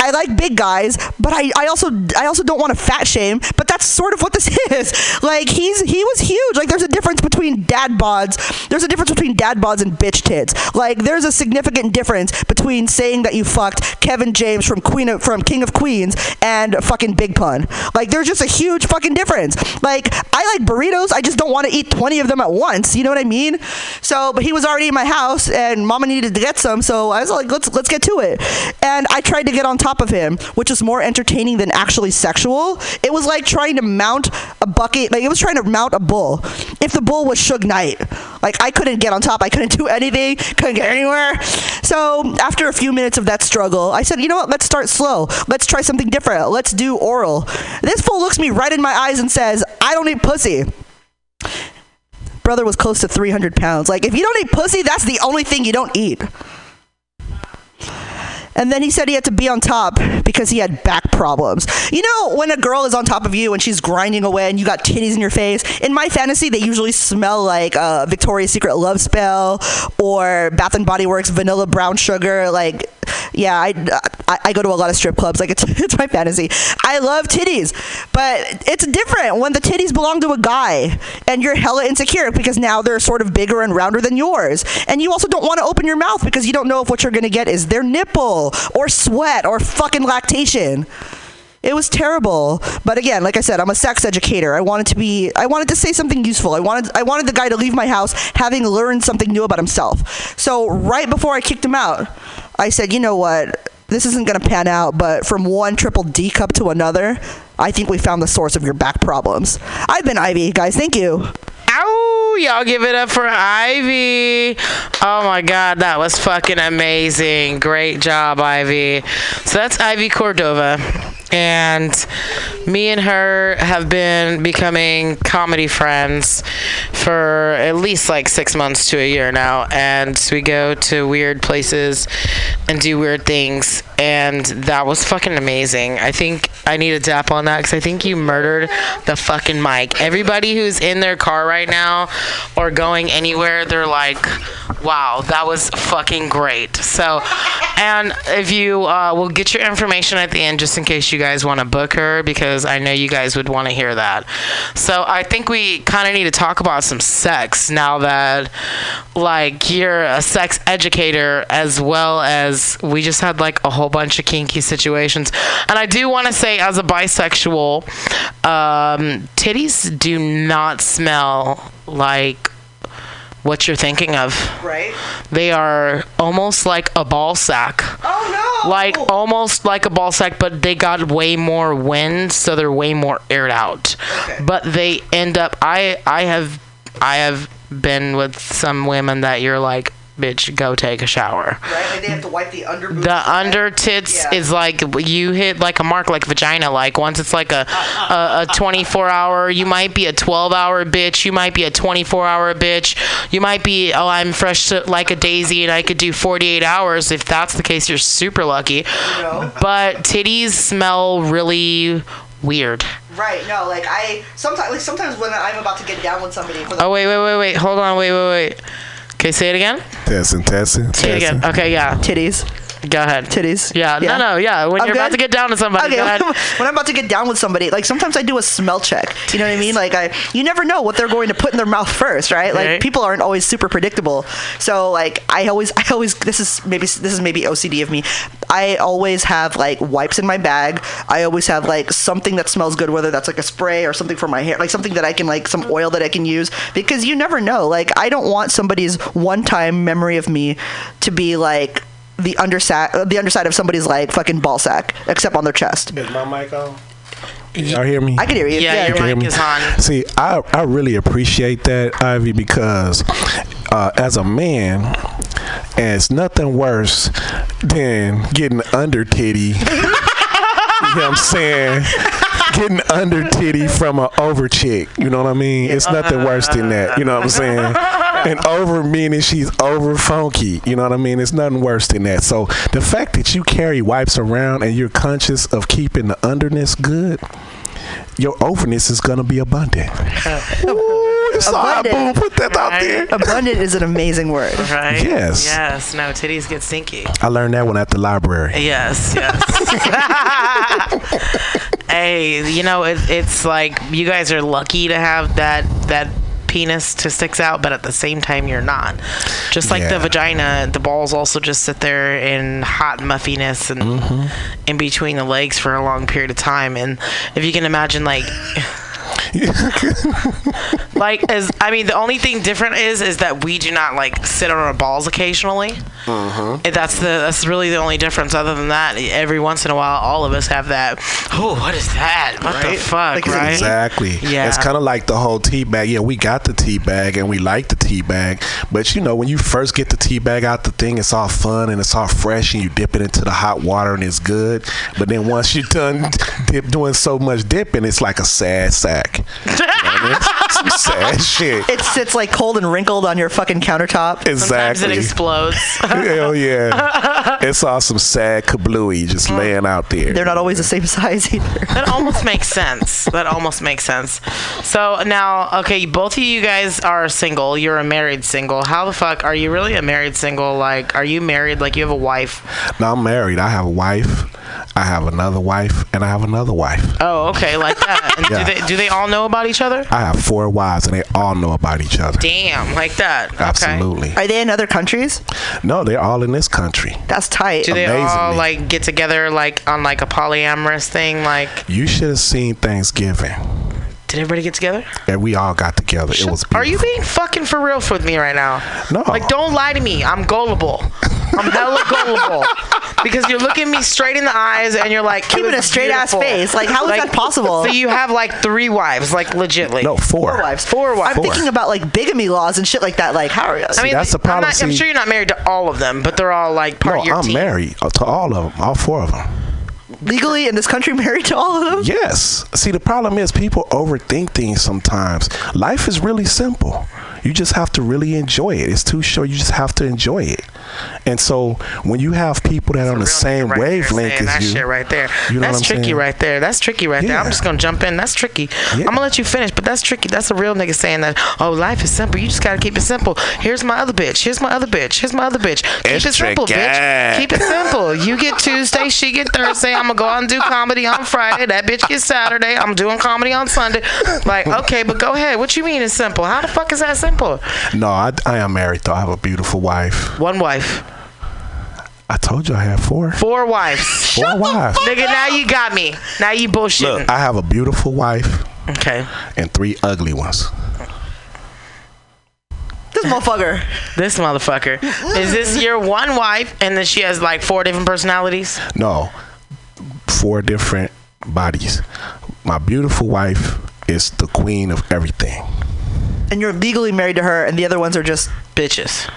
I like big guys, but I, I also I also don't want to fat shame. But that's sort of what this is. Like he's he was huge. Like there's a difference between dad bods. There's a difference between dad bods and bitch tits. Like there's a significant difference between saying that you fucked Kevin James from Queen of, from King of Queens and fucking Big Pun. Like there's just a huge fucking difference. Like I like burritos. I just don't want to eat 20 of them at once. You know what I mean? So, but he was already in my house, and Mama needed to get some. So I was like, let's let's get to it. And I tried to get on top of him, which was more entertaining than actually sexual. It was like trying to mount a bucket. Like it was trying to mount a bull. If the bull was Suge Knight, like I couldn't get on top. I couldn't do anything. Couldn't get anywhere. So after a few minutes of that struggle, I said, you know what? Let's start slow. Let's try something different. Let's do oral. This fool looks me right in my eyes and says, I don't eat pussy brother was close to 300 pounds. Like, if you don't eat pussy, that's the only thing you don't eat. And then he said he had to be on top because he had back problems. You know, when a girl is on top of you and she's grinding away and you got titties in your face, in my fantasy, they usually smell like uh, Victoria's Secret Love Spell or Bath and Body Works Vanilla Brown Sugar. Like, yeah, I, I, I go to a lot of strip clubs. Like, it's, it's my fantasy. I love titties, but it's different when the titties belong to a guy and you're hella insecure because now they're sort of bigger and rounder than yours. And you also don't want to open your mouth because you don't know if what you're to get is their nipple or sweat or fucking lactation. It was terrible. But again, like I said, I'm a sex educator. I wanted to be I wanted to say something useful. I wanted I wanted the guy to leave my house having learned something new about himself. So right before I kicked him out, I said, "You know what? This isn't going to pan out, but from one triple D cup to another, I think we found the source of your back problems." I've been Ivy, guys. Thank you. Ow! Y'all give it up for Ivy. Oh my god, that was fucking amazing. Great job, Ivy. So that's Ivy Cordova. And me and her have been becoming comedy friends for at least like six months to a year now. And we go to weird places and do weird things. And that was fucking amazing. I think I need a dap on that because I think you murdered the fucking mic. Everybody who's in their car right now or going anywhere, they're like, wow, that was fucking great. So, and if you uh, will get your information at the end just in case you guys want to book her because I know you guys would want to hear that. So, I think we kind of need to talk about some sex now that, like, you're a sex educator as well as we just had, like, a whole bunch of kinky situations. And I do want to say, as a bisexual, um, titties do not smell like what you're thinking of. Right. They are almost like a ball sack. Oh no! Like oh. almost like a ball sack, but they got way more wind, so they're way more aired out. Okay. But they end up. I I have I have been with some women that you're like, bitch, go take a shower. Right? Like they have to wipe the under. The under tits Yeah. is like you hit like a mark like vagina. Like once it's like a, uh-uh. a, a 24 hour, you might be a 12 hour bitch. You might be a 24 hour bitch. You might be oh I'm fresh like a daisy and I could do 48 hours. If that's the case, you're super lucky. You know? But titties smell really weird. Right. No, like I sometimes like sometimes when I'm about to get down with somebody for the Oh wait wait wait wait hold on wait wait wait. Okay, say it again. Testing, testing, Say it again. Okay, yeah. Titties. Go ahead. Titties. Yeah. Yeah. No, no. Yeah. When I'm you're about to get down to somebody, Okay, go ahead. when I'm about to get down with somebody, like sometimes I do a smell check. You know what I mean? Like I, you never know what they're going to put in their mouth first, right? Like Right. people aren't always super predictable. So like I always, I always, this is maybe this is maybe OCD of me. I always have like wipes in my bag. I always have like something that smells good, whether that's like a spray or something for my hair, like something that I can like some oil that I can use because you never know. Like I don't want somebody's one-time memory of me to be like. The underside, the underside of somebody's like fucking ball sack, except on their chest. Is my mic on? Y'all hear me? I can hear you. Yeah, Yeah, your you mic hear is on. See, I, I really appreciate that, Ivy, because uh, as a man, and it's nothing worse than getting under titty. you know what I'm saying? Getting under titty from an over chick. You know what I mean? It's nothing worse than that. You know what I'm saying? And over meaning she's over funky. You know what I mean? It's nothing worse than that. So the fact that you carry wipes around and you're conscious of keeping the underness good, your overness is gonna be abundant. Uh, Ooh, sorry, boom, put that out there. Abundant is an amazing word. Right. Yes. Yes. No, titties get stinky. I learned that one at the library. Yes, yes. hey, you know it, it's like you guys are lucky to have that that penis to sticks out, but at the same time you're not. Just like the vagina, the balls also just sit there in hot muffiness and Mm-hmm. in between the legs for a long period of time. And if you can imagine, like. like as I mean, the only thing different is is that we do not like sit on our balls occasionally. Uh-huh. And That's the that's really the only difference. Other than that, every once in a while, all of us have that. Oh, what is that? What the fuck? right? Exactly. Yeah. It's kind of like the whole tea bag. Yeah, we got the tea bag and we like the tea bag. But you know, when you first get the tea bag out the thing, it's all fun and it's all fresh and you dip it into the hot water and it's good. But then once you're done dip, doing so much dipping, it's like a sad sack. You know I mean? Some sad shit. It sits like cold and wrinkled on your fucking countertop. Exactly. Sometimes it explodes. Hell yeah. It's all some sad kablooey just laying out there. They're not always the same size either. that almost makes sense. That almost makes sense. So now, okay, both of you guys are single. You're a married single. How the fuck are you really a married single? Like, are you married? Like, you have a wife? Now I'm married. I have a wife. I have another wife, and I have another wife. Oh, okay, like that. And Yeah. do they do they all know about each other? I have four wives, and they all know about each other. Damn, like that. Okay. Absolutely. Are they in other countries? No, they're all in this country. That's tight. Do they all like get together like on like a polyamorous thing? Like, You should have seen Thanksgiving. Did everybody get together? And we all got together. It was Are you being fucking for real with me right now? No. Like, don't lie to me. I'm gullible. I'm hella gullible. Because you're looking me straight in the eyes and you're like, Keeping a straight ass face. Like, how is that possible? So you have like three wives, like legitly. No, four. Four wives. Four wives. I'm thinking about like bigamy laws and shit like that. Like, how are you? I mean, that's the I'm, problem. not, I'm sure you're not married to all of them, but they're all like part No, of your I'm team. married to all of them, all four of them. Legally in this country married to all of them? Yes. See, the problem is people overthink things sometimes. Life is really simple. You just have to really enjoy it. It's too short. You just have to enjoy it. And so when you have people that are on the same Right wavelength as you, shit right there. you know that's what I'm tricky saying? right there. That's tricky right there. I'm just gonna jump in. That's tricky. I'm gonna let you finish, but that's tricky. That's a real nigga saying that. Oh, life is simple. You just gotta keep it simple. Here's my other bitch. Here's my other bitch. Here's my other bitch. Keep It's it simple, tricky. bitch. Keep it simple. You get Tuesday, she get Thursday. I'm gonna go out and do comedy on Friday. That bitch gets Saturday. I'm doing comedy on Sunday. Like, okay, but go ahead. What you mean it's simple? How the fuck is that simple? No, I, I am married though. I have a beautiful wife. One wife. I told you I have four. Four wives. Four wives. Nigga, now you got me. Now you bullshitting. Look, I have a beautiful wife. Okay. And three ugly ones. This motherfucker. This motherfucker. Is this your one wife and then she has like four different personalities? No, four different bodies. My beautiful wife is the queen of everything. And you're legally married to her, and the other ones are just bitches.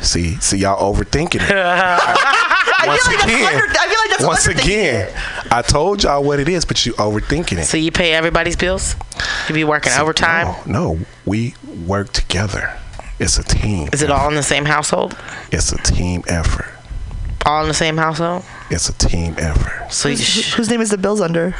See, see, y'all overthinking it. I once feel like that's again, under, I feel like that's once again, it. I told y'all what it is, but you overthinking it. So you pay everybody's bills? You be working overtime? No, no, we work together. It's a team. Is it all in the same household? It's a team effort. All in the same household? It's a team effort. So Whose, sh- whose name is the bills under?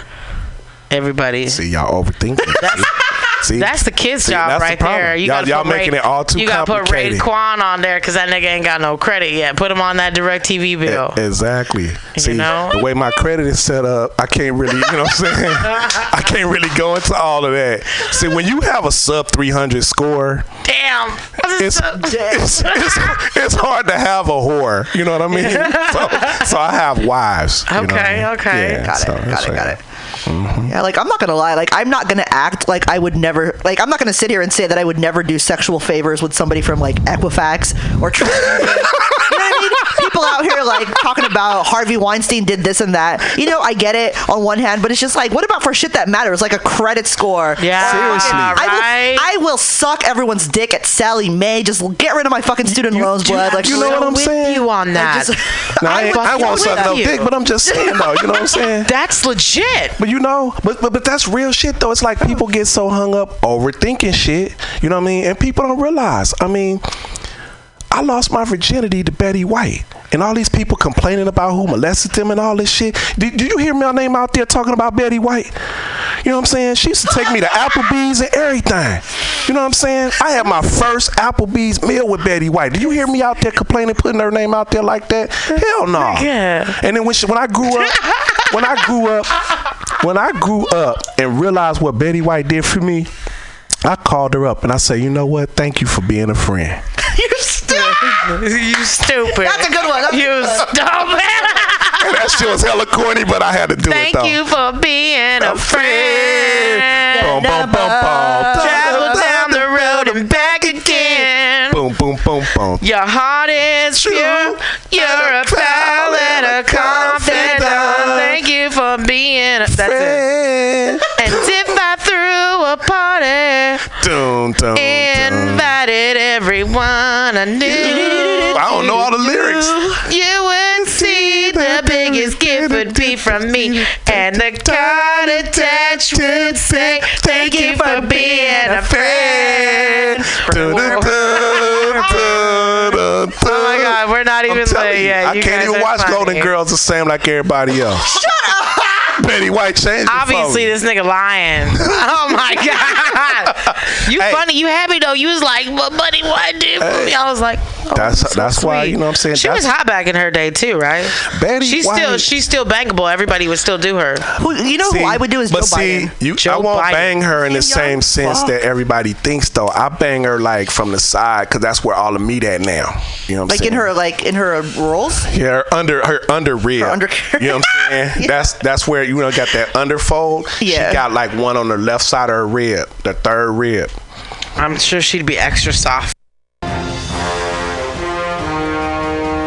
everybody. See, y'all overthinking it. See, That's the kid's See, job that's the right problem. there. You y'all, gotta y'all making Ray, it all too You gotta put Ray complicated. Kwan on there because that nigga ain't got no credit yet. Put him on that DirecTV bill. Exactly. See, know? the way my credit is set up, I can't really, you know what I'm saying? I can't really go into all of that. See, when you have a sub 300 score, Damn. it's, it's, it's, it's hard to have a whore. You know what I mean? So, so I have wives. you know I Okay, mean? okay. Yeah, Got it, so got that's it, got right. It. Yeah, like I'm not gonna lie, like I'm not gonna act like I would never, like I'm not gonna sit here and say that I would never do sexual favors with somebody from like Equifax or. Tri- you know what I mean? People out here like talking about Harvey Weinstein did this and that. You know, I get it on one hand, but it's just like, what about for shit that matters, like a credit score? Yeah, Seriously. I will. I will suck everyone's dick at Sallie Mae. Just get rid of my fucking student loans, blood. Like you know what I'm with saying? you on that. just- No, I, ain't, I fucking won't suck no dick, but I'm just saying though. You know what I'm saying? That's legit. But you know, but, but but that's real shit though. It's like people get so hung up overthinking shit. You know what I mean? And people don't realize. I mean, I lost my virginity to Betty White. And all these people complaining about who molested them and all this shit. Did, did you hear my name out there talking about Betty White? You know what I'm saying? She used to take me to Applebee's and everything. You know what I'm saying? I had my first Applebee's meal with Betty White. Did you hear me out there complaining, putting her name out there like that? Hell no. Yeah. And then when she, when I grew up, when I grew up, when I grew up and realized what Betty White did for me, I called her up and I said, you know what? Thank you for being a friend. you stupid. That's a good one. That's You stupid. And that shit was hella corny, but I had to do Thank it though. you for being a friend. Boom, boom, boom, boom. Travel down the road and back again. Boom, boom, boom, boom. Your heart is pure. You're a pal and a confidant. Thank you for being. A, that's it. Dun, dun, invited everyone I knew. I don't know all the lyrics. You would see the biggest gift would be from me, and the card attached would say, "Thank you for being a friend." Oh my God, we're not even you, yet. I You can't even watch funny. Golden Girls the same like everybody else. Shut. Betty White changed it for Obviously, this nigga lying. oh my god! You funny. You happy though? You was like, "What buddy? What did for me?" I was like, oh, That's so that's why you know what I'm saying. She was hot back in her day too, right? Betty she's White. still she's still bankable. Everybody would still do her. Who, you know See, who I would do is but Joe see, Biden. you, I won't Biden. bang her in the Kim same Young? sense Fuck. that everybody thinks though. I bang her like from the side because that's where all the meat at now. You know what I'm Like saying? in her, like in her rolls. Yeah, her under her under rib. under- you know what I'm saying? That's that's where you know got that underfold. Yeah. She got like one on the left side of her rib, the third rib. I'm sure she'd be extra soft.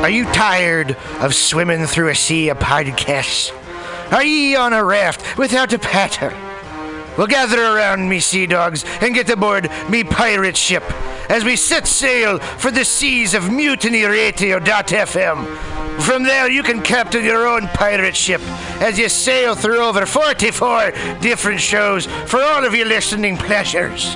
Are you tired of swimming through a sea of podcasts? Are ye on a raft without a paddle? Well, gather around me, sea dogs, and get aboard me pirate ship as we set sail for the seas of mutinyradio.fm. From there, you can captain your own pirate ship as you sail through over 44 different shows for all of your listening pleasures.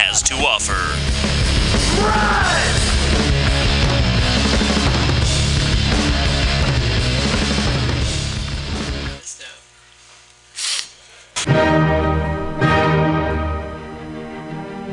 has to offer.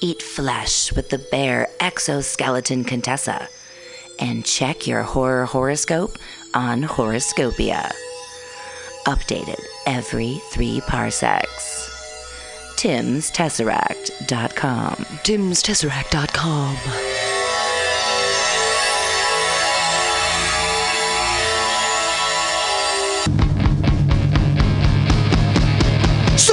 Eat flesh with the bear exoskeleton Contessa. And check your horror horoscope on Horoscopia. Updated every three parsecs. TimsTesseract.com. TimsTesseract.com.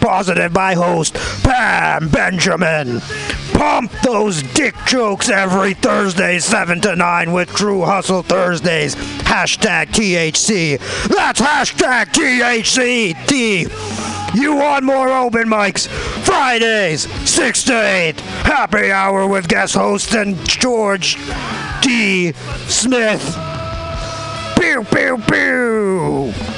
positive by host Pam Benjamin. Pump those dick jokes every Thursday, 7 to 9 with True Hustle Thursdays. Hashtag THC. That's hashtag THC. T. You want more open mics? Fridays, 6 to 8. Happy hour with guest host and George D. Smith. Pew, pew, pew.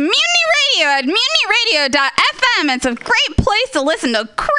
Mutiny Radio at mutinyradio.fm. It's a great place to listen to crazy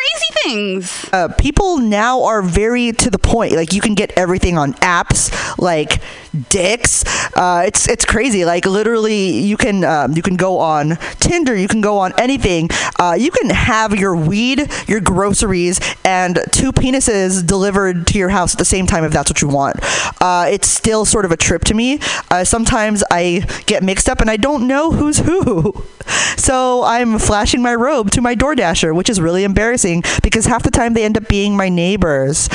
things. uh, people now are very to the point. Like you can get everything on apps like Dix. Uh, it's it's crazy. Like literally, you can um, you can go on Tinder. You can go on anything. Uh, you can have your weed, your groceries, and two penises delivered to your house at the same time if that's what you want. Uh, it's still sort of a trip to me. Uh, sometimes I get mixed up and I don't know who's who. So I'm flashing my robe to my DoorDasher, which is really embarrassing because half the time they end up being my neighbors.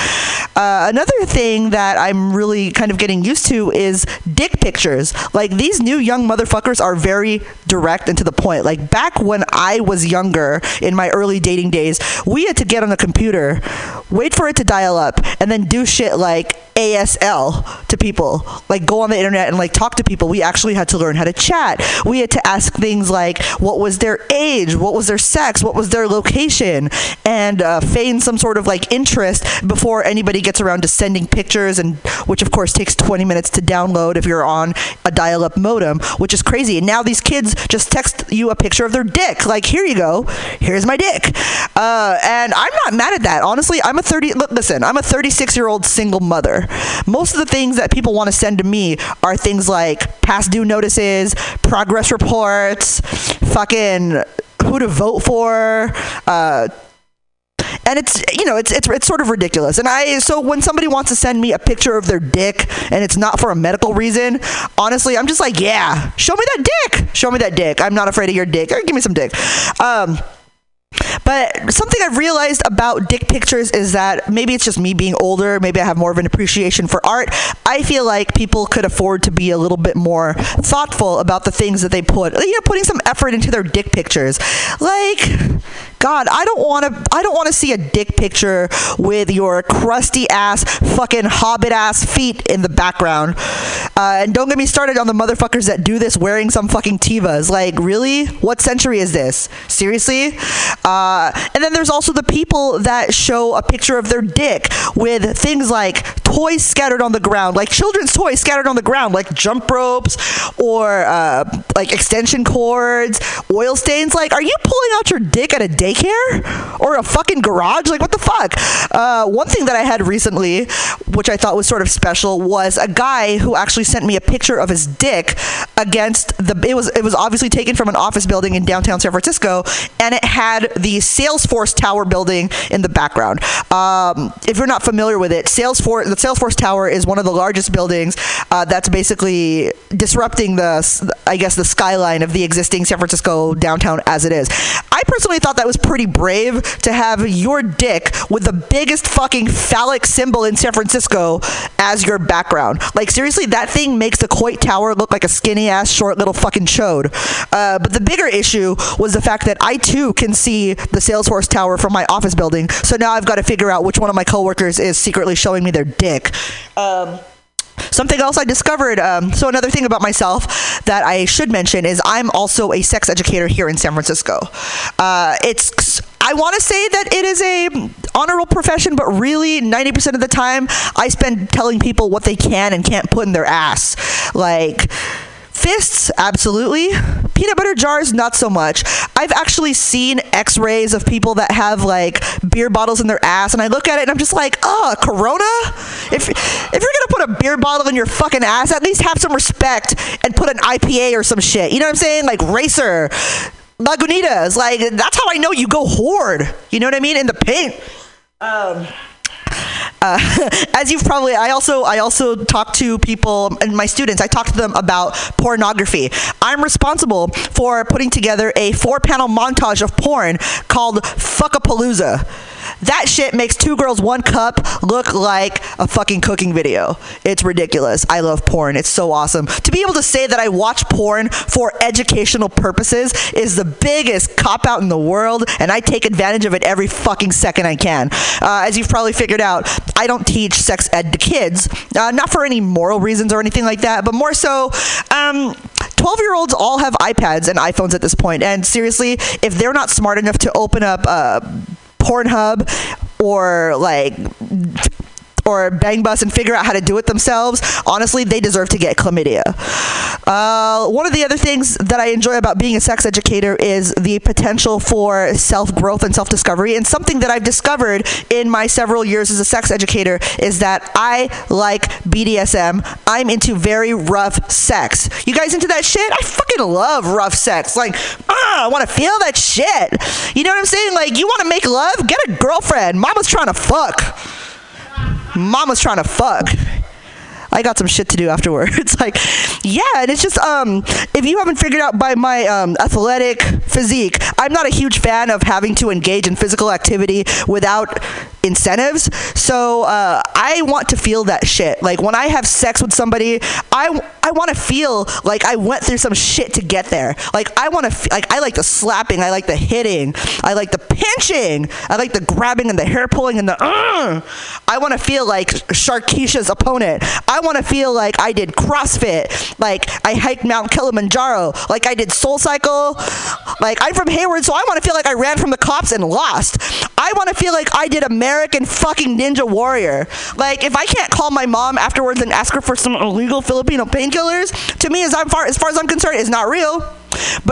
Uh, another thing that I'm really kind of getting used to is dick pictures. Like these new young motherfuckers are very direct and to the point. Like back when I was younger in my early dating days, we had to get on the computer, wait for it to dial up, and then do shit like ASL to people. Like go on the internet and like talk to people. We actually had to learn how to chat. We had to ask things like what was their age, what was their sex, what was their location, and uh, feign some sort of like interest before anybody gets around to sending pictures, and which of course takes 20 minutes to download if you're on a dial-up modem, which is crazy. And now these kids just text you a picture of their dick. Like here you go, here's my dick. Uh, and I'm not mad at that. Honestly, I'm a 30. Listen, I'm a 36 year old single mother. Most of the things that people want to send to me are things like past due notices, progress reports, fucking who to vote for. Uh, and it's you know it's it's it's sort of ridiculous. And i so when somebody wants to send me a picture of their dick and it's not for a medical reason honestly i'm just like yeah show me that dick. Show me that dick. I'm not afraid of your dick. Give me some dick. Um but something I've realized about dick pictures is that maybe it's just me being older, maybe I have more of an appreciation for art. I feel like people could afford to be a little bit more thoughtful about the things that they put, you know, putting some effort into their dick pictures. Like, God, I don't want to. I don't want to see a dick picture with your crusty ass, fucking hobbit ass feet in the background. Uh, and don't get me started on the motherfuckers that do this wearing some fucking Tevas. Like, really? What century is this? Seriously? Uh, and then there's also the people that show a picture of their dick with things like toys scattered on the ground, like children's toys scattered on the ground, like jump ropes or uh, like extension cords, oil stains. Like, are you pulling out your dick at a daycare or a fucking garage? Like, what the fuck? Uh, one thing that I had recently, which I thought was sort of special, was a guy who actually sent me a picture of his dick against the. It was it was obviously taken from an office building in downtown San Francisco, and it had the Salesforce Tower building in the background. Um, if you're not familiar with it, Salesforce the Salesforce Tower is one of the largest buildings uh, that's basically disrupting the I guess the skyline of the existing San Francisco downtown as it is. I personally thought that was pretty brave to have your dick with the biggest fucking phallic symbol in San Francisco as your background. Like seriously, that thing makes the Coit Tower look like a skinny ass short little fucking chode. Uh, but the bigger issue was the fact that I too can see the Salesforce Tower from my office building. So now I've got to figure out which one of my coworkers is secretly showing me their dick. Um, Something else I discovered. Um, so another thing about myself that I should mention is I'm also a sex educator here in San Francisco. Uh, it's I want to say that it is a honorable profession, but really 90% of the time I spend telling people what they can and can't put in their ass. Like Fists, absolutely. Peanut butter jars, not so much. I've actually seen x rays of people that have like beer bottles in their ass, and I look at it and I'm just like, oh, Corona? If, if you're gonna put a beer bottle in your fucking ass, at least have some respect and put an IPA or some shit. You know what I'm saying? Like Racer, Lagunitas. Like, that's how I know you go horde. You know what I mean? In the paint. Um, uh, as you've probably, I also I also talk to people and my students. I talk to them about pornography. I'm responsible for putting together a four-panel montage of porn called Fuckapalooza. That shit makes two girls one cup look like a fucking cooking video. It's ridiculous. I love porn. It's so awesome. To be able to say that I watch porn for educational purposes is the biggest cop out in the world, and I take advantage of it every fucking second I can. Uh, as you've probably figured out, I don't teach sex ed to kids, uh, not for any moral reasons or anything like that, but more so. Um, 12 year olds all have iPads and iPhones at this point, and seriously, if they're not smart enough to open up uh, Pornhub or like or Bang Bus and figure out how to do it themselves, honestly, they deserve to get chlamydia. Uh, one of the other things that I enjoy about being a sex educator is the potential for self growth and self discovery. And something that I've discovered in my several years as a sex educator is that I like BDSM. I'm into very rough sex. You guys into that shit? I fucking love rough sex. Like, ah, I want to feel that shit. You know what I'm saying? Like, you want to make love? Get a girlfriend. Mama's trying to fuck. Mama's trying to fuck. I got some shit to do afterwards. like, yeah, and it's just um, if you haven't figured out by my um, athletic physique, I'm not a huge fan of having to engage in physical activity without incentives. So uh, I want to feel that shit. Like when I have sex with somebody, I I want to feel like I went through some shit to get there. Like I want to f- like I like the slapping, I like the hitting, I like the pinching, I like the grabbing and the hair pulling and the. Uh, I want to feel like Sharkeisha's opponent. I want to feel like I did CrossFit, like I hiked Mount Kilimanjaro, like I did Soul Cycle. Like I'm from Hayward, so I want to feel like I ran from the cops and lost. I want to feel like I did American fucking Ninja Warrior. Like if I can't call my mom afterwards and ask her for some illegal Filipino painkillers, to me as far as far as I'm concerned, is not real. But